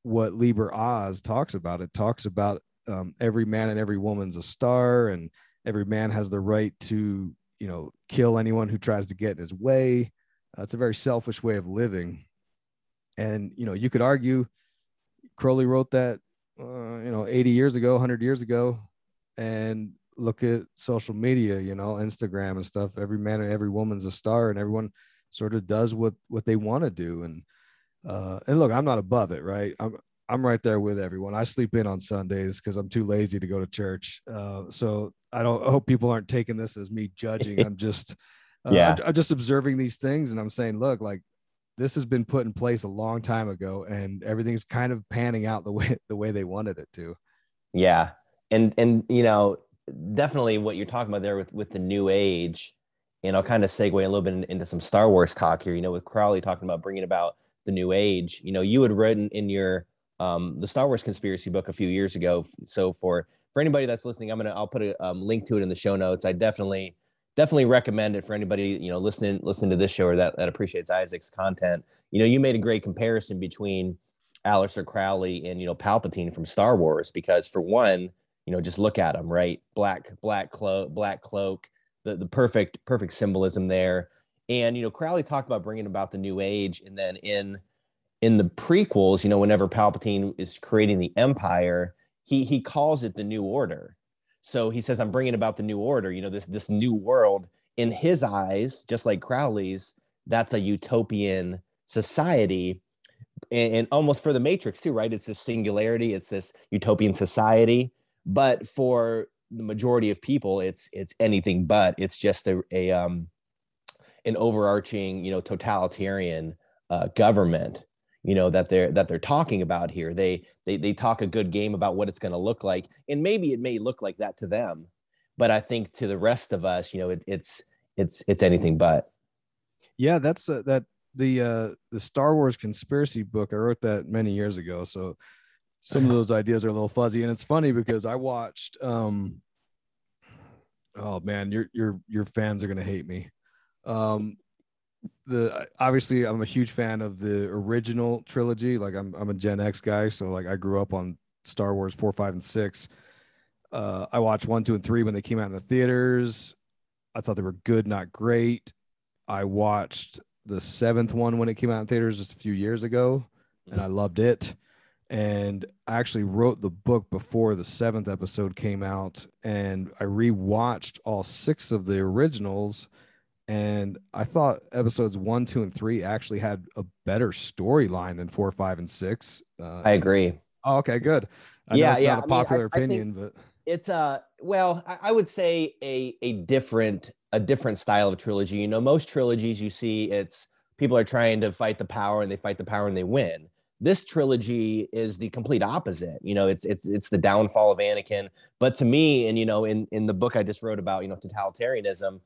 what Liber Oz talks about. It talks about um, every man and every woman's a star, and every man has the right to, you know, kill anyone who tries to get in his way. Uh, it's a very selfish way of living. And, you know, you could argue Crowley wrote that, uh, you know, 80 years ago, 100 years ago. And look at social media, you know, Instagram and stuff. Every man and every woman's a star, and everyone sort of does what what they want to do. And uh, and look, I'm not above it, right? I'm I'm right there with everyone. I sleep in on Sundays because I'm too lazy to go to church. Uh, so I don't I hope people aren't taking this as me judging. I'm just Uh, yeah. I'm just observing these things and I'm saying, look, like this has been put in place a long time ago and everything's kind of panning out the way the way they wanted it to. Yeah. And and you know, definitely what you're talking about there with with the new age and I'll kind of segue a little bit into some Star Wars talk here, you know, with Crowley talking about bringing about the new age. You know, you had written in your um, the Star Wars conspiracy book a few years ago. So for for anybody that's listening, I'm gonna I'll put a um, link to it in the show notes. I definitely definitely recommend it for anybody you know listening listening to this show or that that appreciates Isaac's content. You know, you made a great comparison between Aleister Crowley and you know Palpatine from Star Wars because for one, you know, just look at him, right? Black black cloak, black cloak, the the perfect perfect symbolism there. And you know, Crowley talked about bringing about the new age, and then in in the prequels, you know, whenever Palpatine is creating the Empire, he he calls it the New Order. So he says, "I'm bringing about the New Order." You know, this this new world in his eyes, just like Crowley's, that's a utopian society, and, and almost for the Matrix too, right? It's this singularity, it's this utopian society, but for the majority of people, it's it's anything but. It's just a, a um an overarching, you know, totalitarian uh, government you know that they're that they're talking about here. They they they talk a good game about what it's going to look like and maybe it may look like that to them but i think to the rest of us you know it, it's it's it's anything but. Yeah that's uh, that the uh the star wars conspiracy book i wrote that many years ago so some of those ideas are a little fuzzy and it's funny because i watched um oh man your your your fans are going to hate me. Um the obviously I'm a huge fan of the original trilogy. Like I'm I'm a Gen X guy, so like I grew up on Star Wars four, five, and six. Uh, I watched one, two, and three when they came out in the theaters. I thought they were good, not great. I watched the seventh one when it came out in theaters just a few years ago, and I loved it. And I actually wrote the book before the seventh episode came out, and I rewatched all six of the originals and I thought episodes one, two, and three actually had a better storyline than four, five, and six. Uh, I agree. Oh, okay, good. I yeah, yeah. a popular I mean, I, opinion, but it's a uh, well, I, I would say a a different a different style of trilogy. You know, most trilogies you see, it's people are trying to fight the power and they fight the power and they win. This trilogy is the complete opposite. You know, it's it's it's the downfall of Anakin. But to me, and you know, in in the book I just wrote about, you know, totalitarianism,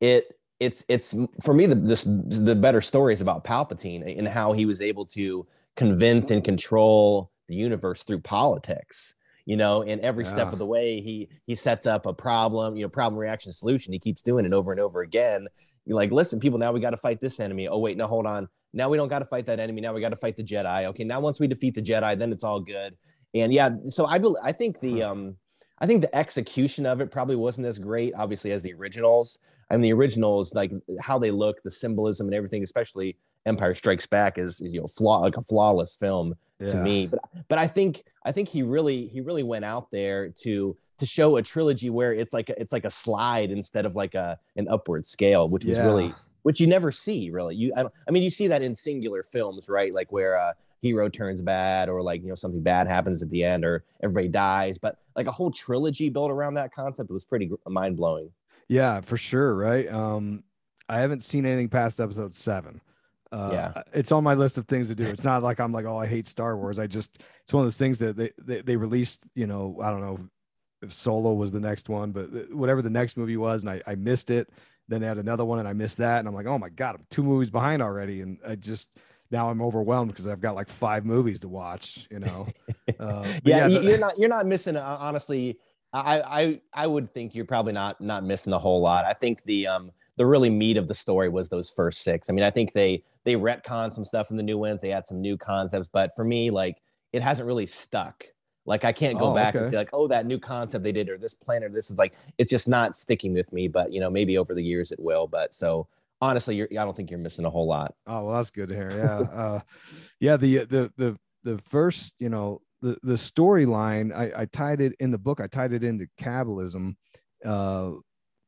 it it's it's for me the this the better story is about Palpatine and how he was able to convince and control the universe through politics. You know, in every yeah. step of the way, he he sets up a problem, you know, problem reaction solution. He keeps doing it over and over again. You're like, listen, people, now we got to fight this enemy. Oh wait, no, hold on. Now we don't got to fight that enemy. Now we got to fight the Jedi. Okay, now once we defeat the Jedi, then it's all good. And yeah, so I believe I think the um I think the execution of it probably wasn't as great, obviously, as the originals. I mean, the originals, like how they look, the symbolism and everything, especially Empire Strikes Back, is you know flaw like a flawless film yeah. to me. But but I think I think he really he really went out there to to show a trilogy where it's like a, it's like a slide instead of like a an upward scale, which was yeah. really which you never see really. You I, I mean you see that in singular films, right? Like where uh, hero turns bad or like you know something bad happens at the end or everybody dies but like a whole trilogy built around that concept was pretty mind-blowing yeah for sure right um i haven't seen anything past episode seven uh, yeah, it's on my list of things to do. It's not like I'm like, oh, I hate Star Wars. I just, it's one of those things that they, they, they released, you know, I don't know if Solo was the next one, but whatever the next movie was, and I, I missed it. Then they had another one, and I missed that, and I'm like, oh my god, I'm two movies behind already, and I just, now I'm overwhelmed because I've got like five movies to watch. You know. Uh, yeah, yeah, you're not you're not missing. Uh, honestly, I I I would think you're probably not not missing a whole lot. I think the um the really meat of the story was those first six. I mean, I think they they retcon some stuff in the new ones. They had some new concepts, but for me, like it hasn't really stuck. Like I can't go oh, back okay. and say like, oh, that new concept they did, or this plan, or this is like, it's just not sticking with me. But you know, maybe over the years it will. But so honestly, you're, I don't think you're missing a whole lot. Oh well, that's good to hear. Yeah, uh, yeah. The the the the first, you know, the the storyline, I, I tied it in the book. I tied it into Kabbalism, uh,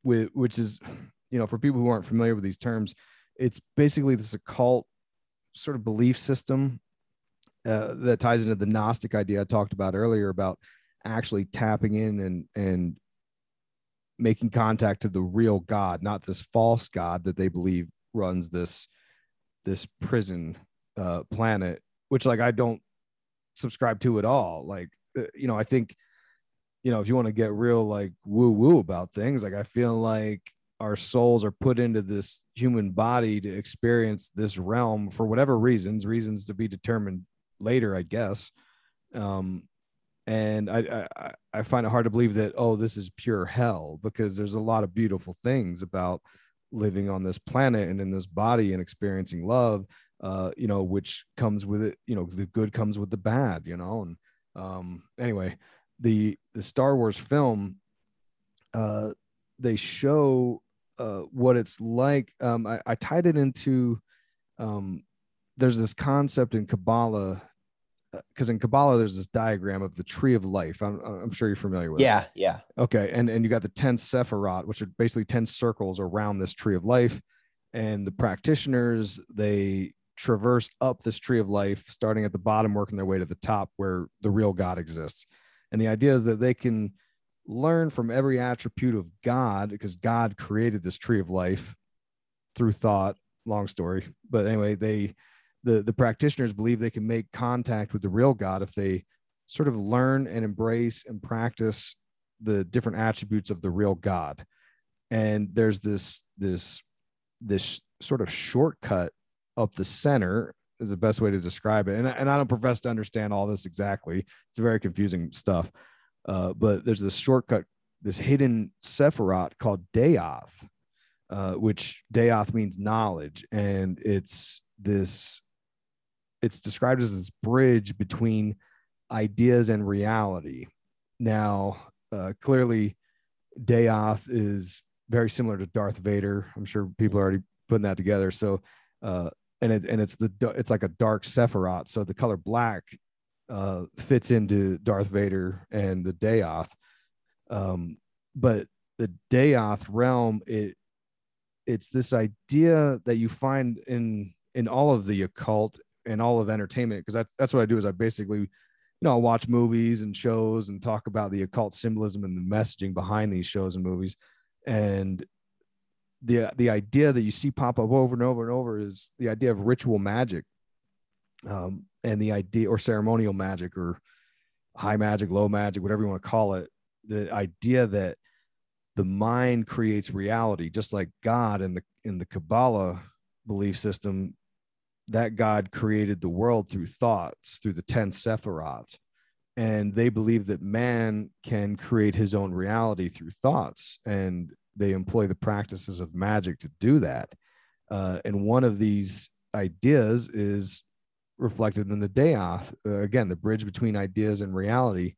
with which is, you know, for people who aren't familiar with these terms, it's basically this occult sort of belief system uh, that ties into the Gnostic idea I talked about earlier about actually tapping in and and making contact to the real God, not this false God that they believe runs this this prison uh, planet, which like I don't subscribe to at all. Like, uh, you know, I think, you know, if you want to get real like woo woo about things, like I feel like our souls are put into this human body to experience this realm for whatever reasons, reasons to be determined later, I guess. Um, and I, I I find it hard to believe that oh this is pure hell because there's a lot of beautiful things about living on this planet and in this body and experiencing love uh you know which comes with it you know the good comes with the bad you know and um anyway the the Star Wars film uh they show uh what it's like. Um I, I tied it into um there's this concept in Kabbalah because in Kabbalah there's this diagram of the tree of life. I'm, I'm sure you're familiar with. Yeah, it. yeah. Okay, and and you got the ten sephirot, which are basically ten circles around this tree of life, and the practitioners they traverse up this tree of life, starting at the bottom, working their way to the top, where the real God exists. And the idea is that they can learn from every attribute of God because God created this tree of life through thought. Long story, but anyway, they the the practitioners believe they can make contact with the real God if they sort of learn and embrace and practice the different attributes of the real God. And there's this this this sort of shortcut up the center is the best way to describe it. And, and I don't profess to understand all this exactly. It's very confusing stuff. Uh, but there's this shortcut, this hidden Sephirot called Daath, uh, which Daath means knowledge. And it's this it's described as this bridge between ideas and reality. Now, uh, clearly, Daath is very similar to Darth Vader. I'm sure people are already putting that together. So, uh, and it and it's the it's like a dark Sephiroth. So the color black uh, fits into Darth Vader and the Daath. Um, but the Daath realm, it it's this idea that you find in in all of the occult and all of entertainment because that's that's what I do is I basically you know I'll watch movies and shows and talk about the occult symbolism and the messaging behind these shows and movies. And the the idea that you see pop up over and over and over is the idea of ritual magic. Um, and the idea or ceremonial magic or high magic low magic whatever you want to call it the idea that the mind creates reality just like god in the in the kabbalah belief system that God created the world through thoughts, through the 10 Sephiroth. And they believe that man can create his own reality through thoughts. And they employ the practices of magic to do that. Uh, and one of these ideas is reflected in the Daath. Uh, again, the bridge between ideas and reality.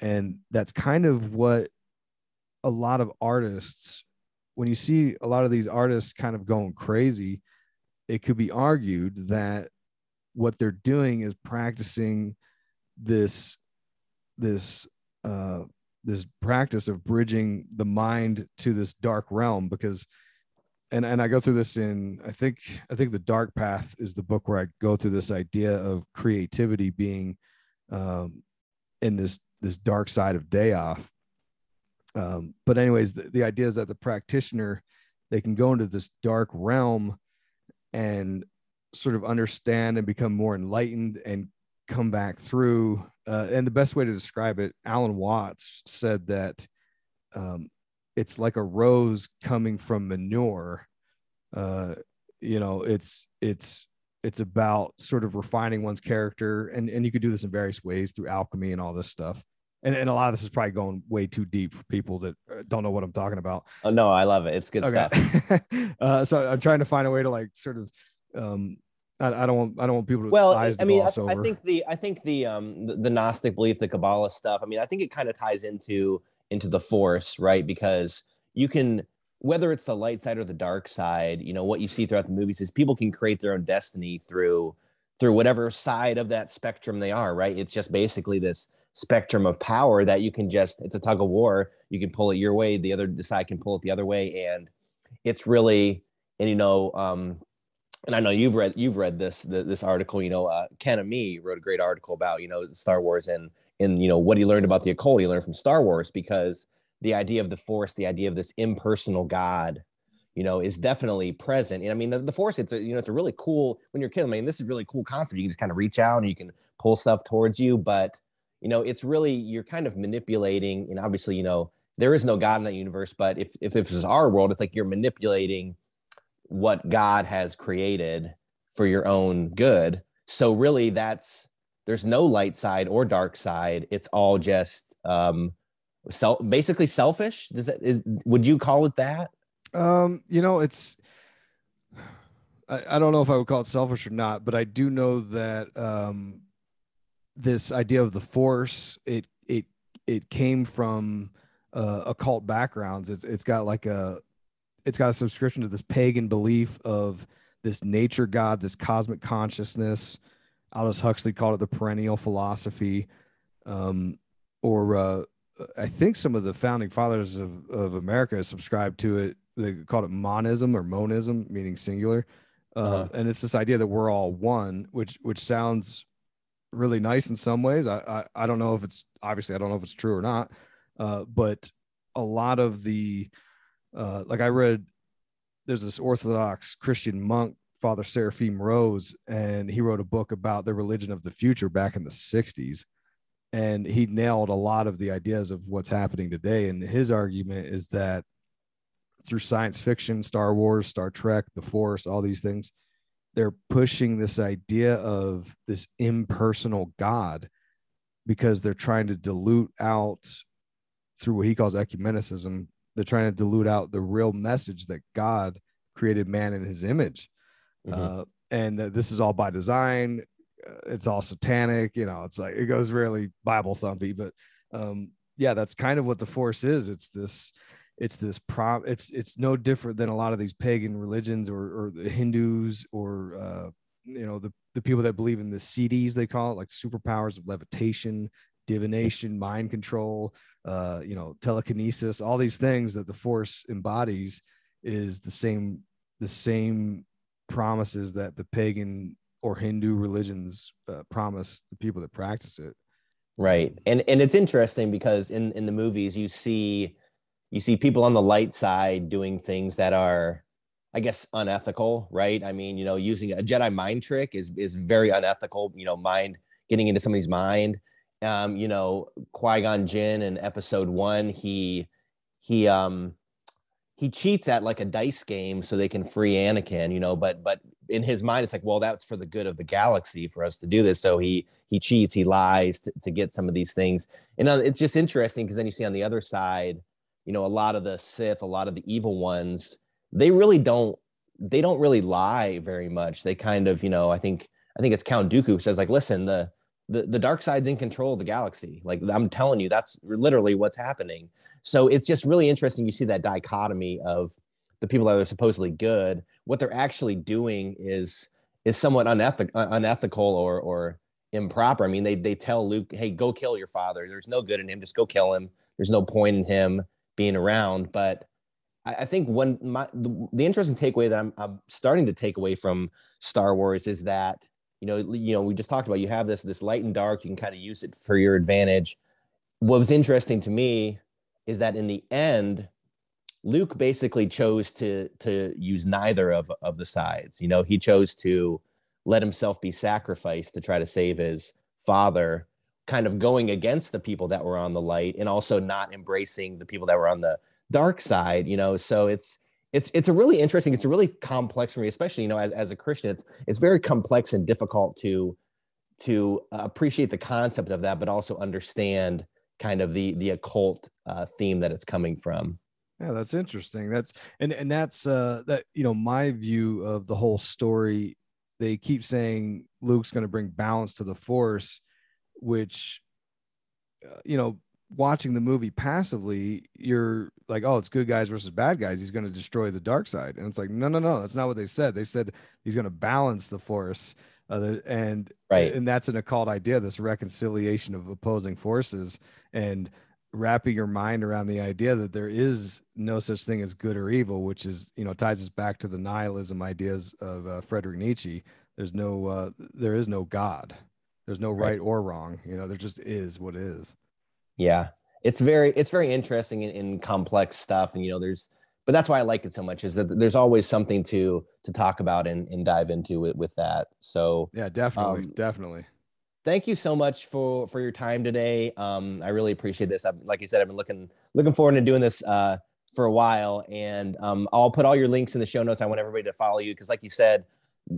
And that's kind of what a lot of artists, when you see a lot of these artists kind of going crazy, it could be argued that what they're doing is practicing this this uh, this practice of bridging the mind to this dark realm because and and I go through this in I think I think the dark path is the book where I go through this idea of creativity being um, in this this dark side of Daath. Um, but anyways, the, the idea is that the practitioner they can go into this dark realm and sort of understand and become more enlightened and come back through. Uh, and the best way to describe it, Alan Watts said that um, it's like a rose coming from manure. Uh, you know, it's it's it's about sort of refining one's character, and and you could do this in various ways through alchemy and all this stuff. And, and a lot of this is probably going way too deep for people that uh, don't know what I'm talking about. Oh no, I love it. It's good okay. stuff. uh, so I'm trying to find a way to like sort of um, I, I, don't want I don't want people to well I mean I, I, think the I think the um the, the, Gnostic belief the Kabbalah stuff I mean I think it kind of ties into into the force right because you can whether it's the light side or the dark side you know what you see throughout the movies is people can create their own destiny through through whatever side of that spectrum they are right it's just basically this spectrum of power that you can just it's a tug of war you can pull it your way the other side can pull it the other way and it's really and you know um and I know you've read you've read this this article. You know, uh, Ken Ammi wrote a great article about you know Star Wars and and you know what he learned about the occult. He learned from Star Wars because the idea of the force, the idea of this impersonal God, you know, is definitely present. And I mean, the, the force, it's a, you know, it's a really cool when you're kid. I mean, this is really cool concept. You can just kind of reach out and you can pull stuff towards you, but you know, it's really you're kind of manipulating. And obviously, you know, there is no God in that universe, but if if this is our world, it's like you're manipulating what God has created for your own good. So really, that's there's no light side or dark side. It's all just um, self, basically selfish. Does that is would you call it that? Um, you know, it's I, I don't know if I would call it selfish or not, but I do know that um this idea of the force, it it it came from uh, occult backgrounds. It's it's got like a it's got a subscription to this pagan belief of this nature god, this cosmic consciousness. Aldous Huxley called it the perennial philosophy. Um, or uh, I think some of the founding fathers of, of America subscribed to it. They called it monism or monism, meaning singular. Uh, uh-huh. And it's this idea that we're all one, which which sounds really nice in some ways. I, I, I don't know if it's obviously I don't know if it's true or not, uh, but a lot of the uh, like I read there's this Orthodox Christian monk, Father Seraphim Rose, and he wrote a book about the religion of the future back in the 60s. And he nailed a lot of the ideas of what's happening today. And his argument is that through science fiction, Star Wars, Star Trek, The Force, all these things, they're pushing this idea of this impersonal God because they're trying to dilute out through what he calls ecumenicism. They're trying to dilute out the real message that God created man in his image. Mm-hmm. Uh, and uh, this is all by design. Uh, it's all satanic. You know, it's like it goes really Bible thumpy, but um, yeah, that's kind of what the force is. It's this it's this prop it's it's no different than a lot of these pagan religions or or the hindus or uh you know the the people that believe in the siddhis they call it like superpowers of levitation divination mind control uh you know telekinesis all these things that the force embodies is the same the same promises that the pagan or hindu religions uh, promise the people that practice it. Right. And and it's interesting because in in the movies you see you see people on the light side doing things that are i guess unethical right? I mean you know using a jedi mind trick is is very unethical you know mind getting into somebody's mind. Um you know qui-gon jinn in episode one he he um he cheats at like a dice game so they can free anakin you know but but in his mind it's like well that's for the good of the galaxy for us to do this. So he he cheats he lies to, to get some of these things. And uh, it's just interesting because then you see on the other side you know a lot of the sith a lot of the evil ones they really don't they don't really lie very much. They kind of you know i think i think it's count dooku says like listen the the, the dark side's in control of the galaxy. Like i'm telling you that's literally what's happening. So it's just really interesting you see that dichotomy of the people that are supposedly good. What they're actually doing is is somewhat unethical unethical or or improper. I mean they they tell luke hey go kill your father. There's no good in him. Just go kill him. There's no point in him being around. But I, I think one my the, the, interesting takeaway that I'm, I'm starting to take away from Star Wars is that you know you know we just talked about you have this this light and dark you can kind of use it for your advantage. What was interesting to me is that in the end, Luke basically chose to to use neither of of the sides. You know, he chose to let himself be sacrificed to try to save his father kind of going against the people that were on the light and also not embracing the people that were on the dark side you know? So it's it's it's a really interesting it's a really complex for me especially you know as, as a christian it's it's very complex and difficult to to appreciate the concept of that but also understand kind of the the occult uh, theme that it's coming from. Yeah that's interesting. That's and and that's uh that you know my view of the whole story they keep saying luke's going to bring balance to the force which uh, you know watching the movie passively you're like oh it's good guys versus bad guys. He's going to destroy the dark side. And it's like no no no that's not what they said. They said he's going to balance the force uh, and right. and that's an occult idea this reconciliation of opposing forces and wrapping your mind around the idea that there is no such thing as good or evil which is you know ties us back to the nihilism ideas of uh, frederick nietzsche. There's no uh, there is no god there's no right, right or wrong. You know, there just is what is. Yeah. it's very it's very interesting in, in complex stuff, and you know, there's but that's why I like it so much is that there's always something to to talk about and, and dive into with, with that. So yeah, definitely, um, definitely. Thank you so much for for your time today. Um, I really appreciate this. I've, like you said, I've been looking looking forward to doing this uh, for a while, and um, I'll put all your links in the show notes. I want everybody to follow you because, like you said,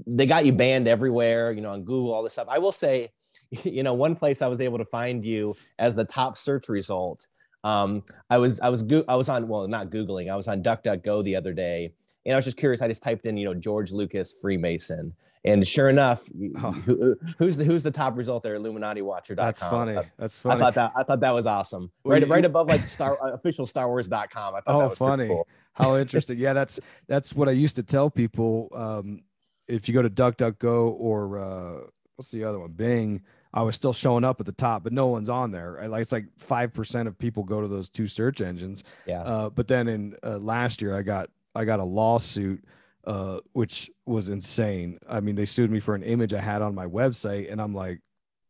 they got you banned everywhere. You know, on Google, all this stuff. I will say, you know, one place I was able to find you as the top search result um, I was I was go- I was on well not googling I was on DuckDuckGo the other day and I was just curious I just typed in you know George Lucas Freemason and sure enough oh. who, who's the who's the top result there IlluminatiWatcher.com. That's funny. That's funny. I thought that I thought that was awesome. Right right above like Star official Star Wars.com. I thought oh funny. Cool. How interesting. yeah, that's that's what I used to tell people. Um, if you go to DuckDuckGo or uh, what's the other one Bing I was still showing up at the top, but no one's on there. Like it's like five percent of people go to those two search engines. Yeah. Uh, but then in uh, last year, I got I got a lawsuit, uh, which was insane. I mean, they sued me for an image I had on my website, and I'm like,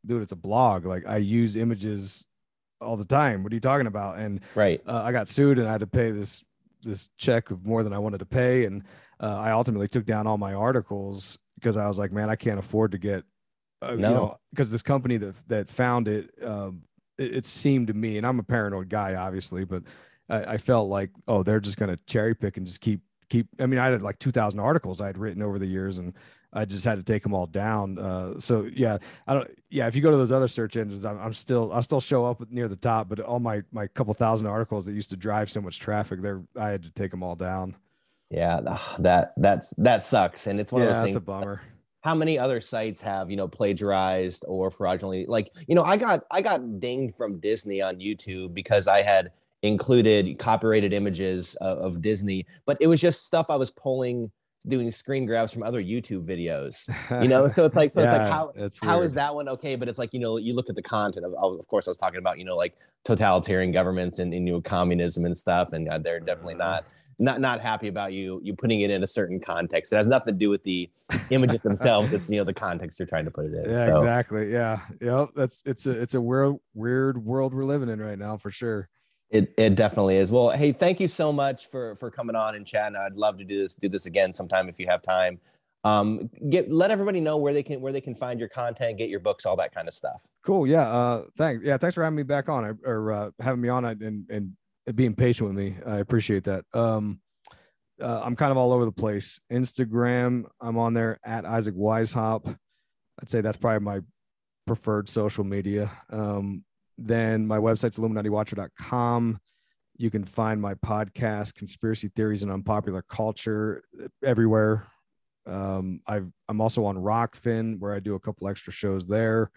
dude, it's a blog. Like I use images all the time. What are you talking about? And right, uh, I got sued, and I had to pay this this check of more than I wanted to pay, and uh, I ultimately took down all my articles because I was like, man, I can't afford to get uh, no. you know, because this company that that found it, um, it, it, seemed to me, and I'm a paranoid guy, obviously, but I, I felt like, oh, they're just going to cherry pick and just keep keep. I mean, I had like 2,000 articles I had written over the years, and I just had to take them all down. Uh, so yeah, I don't. Yeah, if you go to those other search engines, I'm, I'm still I still show up near the top, but all my my couple thousand articles that used to drive so much traffic, there I had to take them all down. Yeah, that that's that sucks, and it's one yeah, of those things. That's a bummer how many other sites have you know plagiarized or fraudulently like you know i got i got dinged from disney on youtube because i had included copyrighted images of, of disney but it was just stuff i was pulling doing screen grabs from other youtube videos you know? So it's like so yeah, it's like how how is that one okay? But it's like you know you look at the content of of course i was talking about you know like totalitarian governments and, and you know communism and stuff and uh, they're definitely uh-huh. not not not happy about you you putting it in a certain context. It has nothing to do with the images themselves. It's you know the context you're trying to put it in. Yeah, so. exactly. Yeah, yep. That's it's a it's a weird weird world we're living in right now for sure. It it definitely is. Well, hey, thank you so much for for coming on and chatting. I'd love to do this do this again sometime if you have time. Um, get let everybody know where they can where they can find your content, get your books, all that kind of stuff. Cool. Yeah. Uh, thanks. Yeah. Thanks for having me back on or uh, having me on and and being patient with me. I appreciate that. Um, uh, I'm kind of all over the place. Instagram, I'm on there at Isaac Weishaupt. I'd say that's probably my preferred social media. Um, then my website's illuminatiwatcher.com. You can find my podcast, Conspiracy Theories and Unpopular Culture, everywhere. Um, I've, I'm also on Rokfin, where I do a couple extra shows there.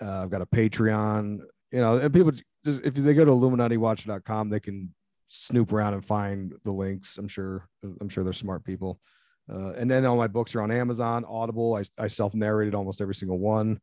Uh, I've got a Patreon, you know, and people just if they go to illuminatiwatcher.com, they can snoop around and find the links. I'm sure I'm sure they're smart people. Uh, and then all my books are on Amazon, Audible. I, I self narrated almost every single one.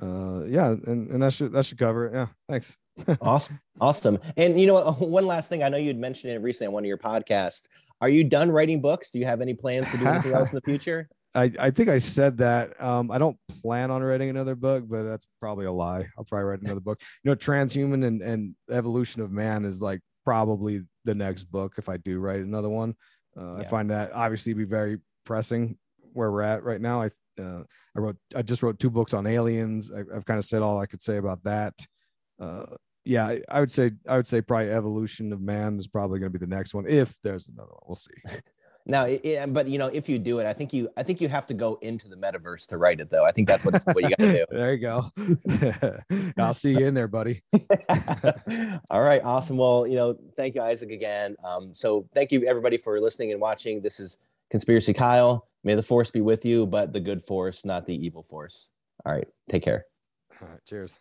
Uh, yeah, and, and that should that should cover it. Yeah, thanks. awesome, awesome. And you know? One last thing. I know you'd mentioned it recently on one of your podcasts. Are you done writing books? Do you have any plans to do anything else in the future? I, I think I said that. Um, I don't plan on writing another book, but that's probably a lie. I'll probably write another book. You know, transhuman and, and evolution of man is like probably the next book if I do write another one. Uh, yeah. I find that obviously be very pressing where we're at right now. I uh, I wrote I just wrote two books on aliens. I, have kind of said all I could say about that. Uh, yeah, I, I, would say I would say probably evolution of man is probably going to be the next one if there's another one. We'll see. Now, it, it, but you know, if you do it, I think you, I think you have to go into the metaverse to write it, though. I think that's what, what you got to do. there you go. I'll see you in there, buddy. All right, awesome. Well, you know, thank you, Isaac, again. Um, so thank you everybody for listening and watching. This is Conspiracy Kyle. May the force be with you, but the good force, not the evil force. All right, take care. All right, cheers.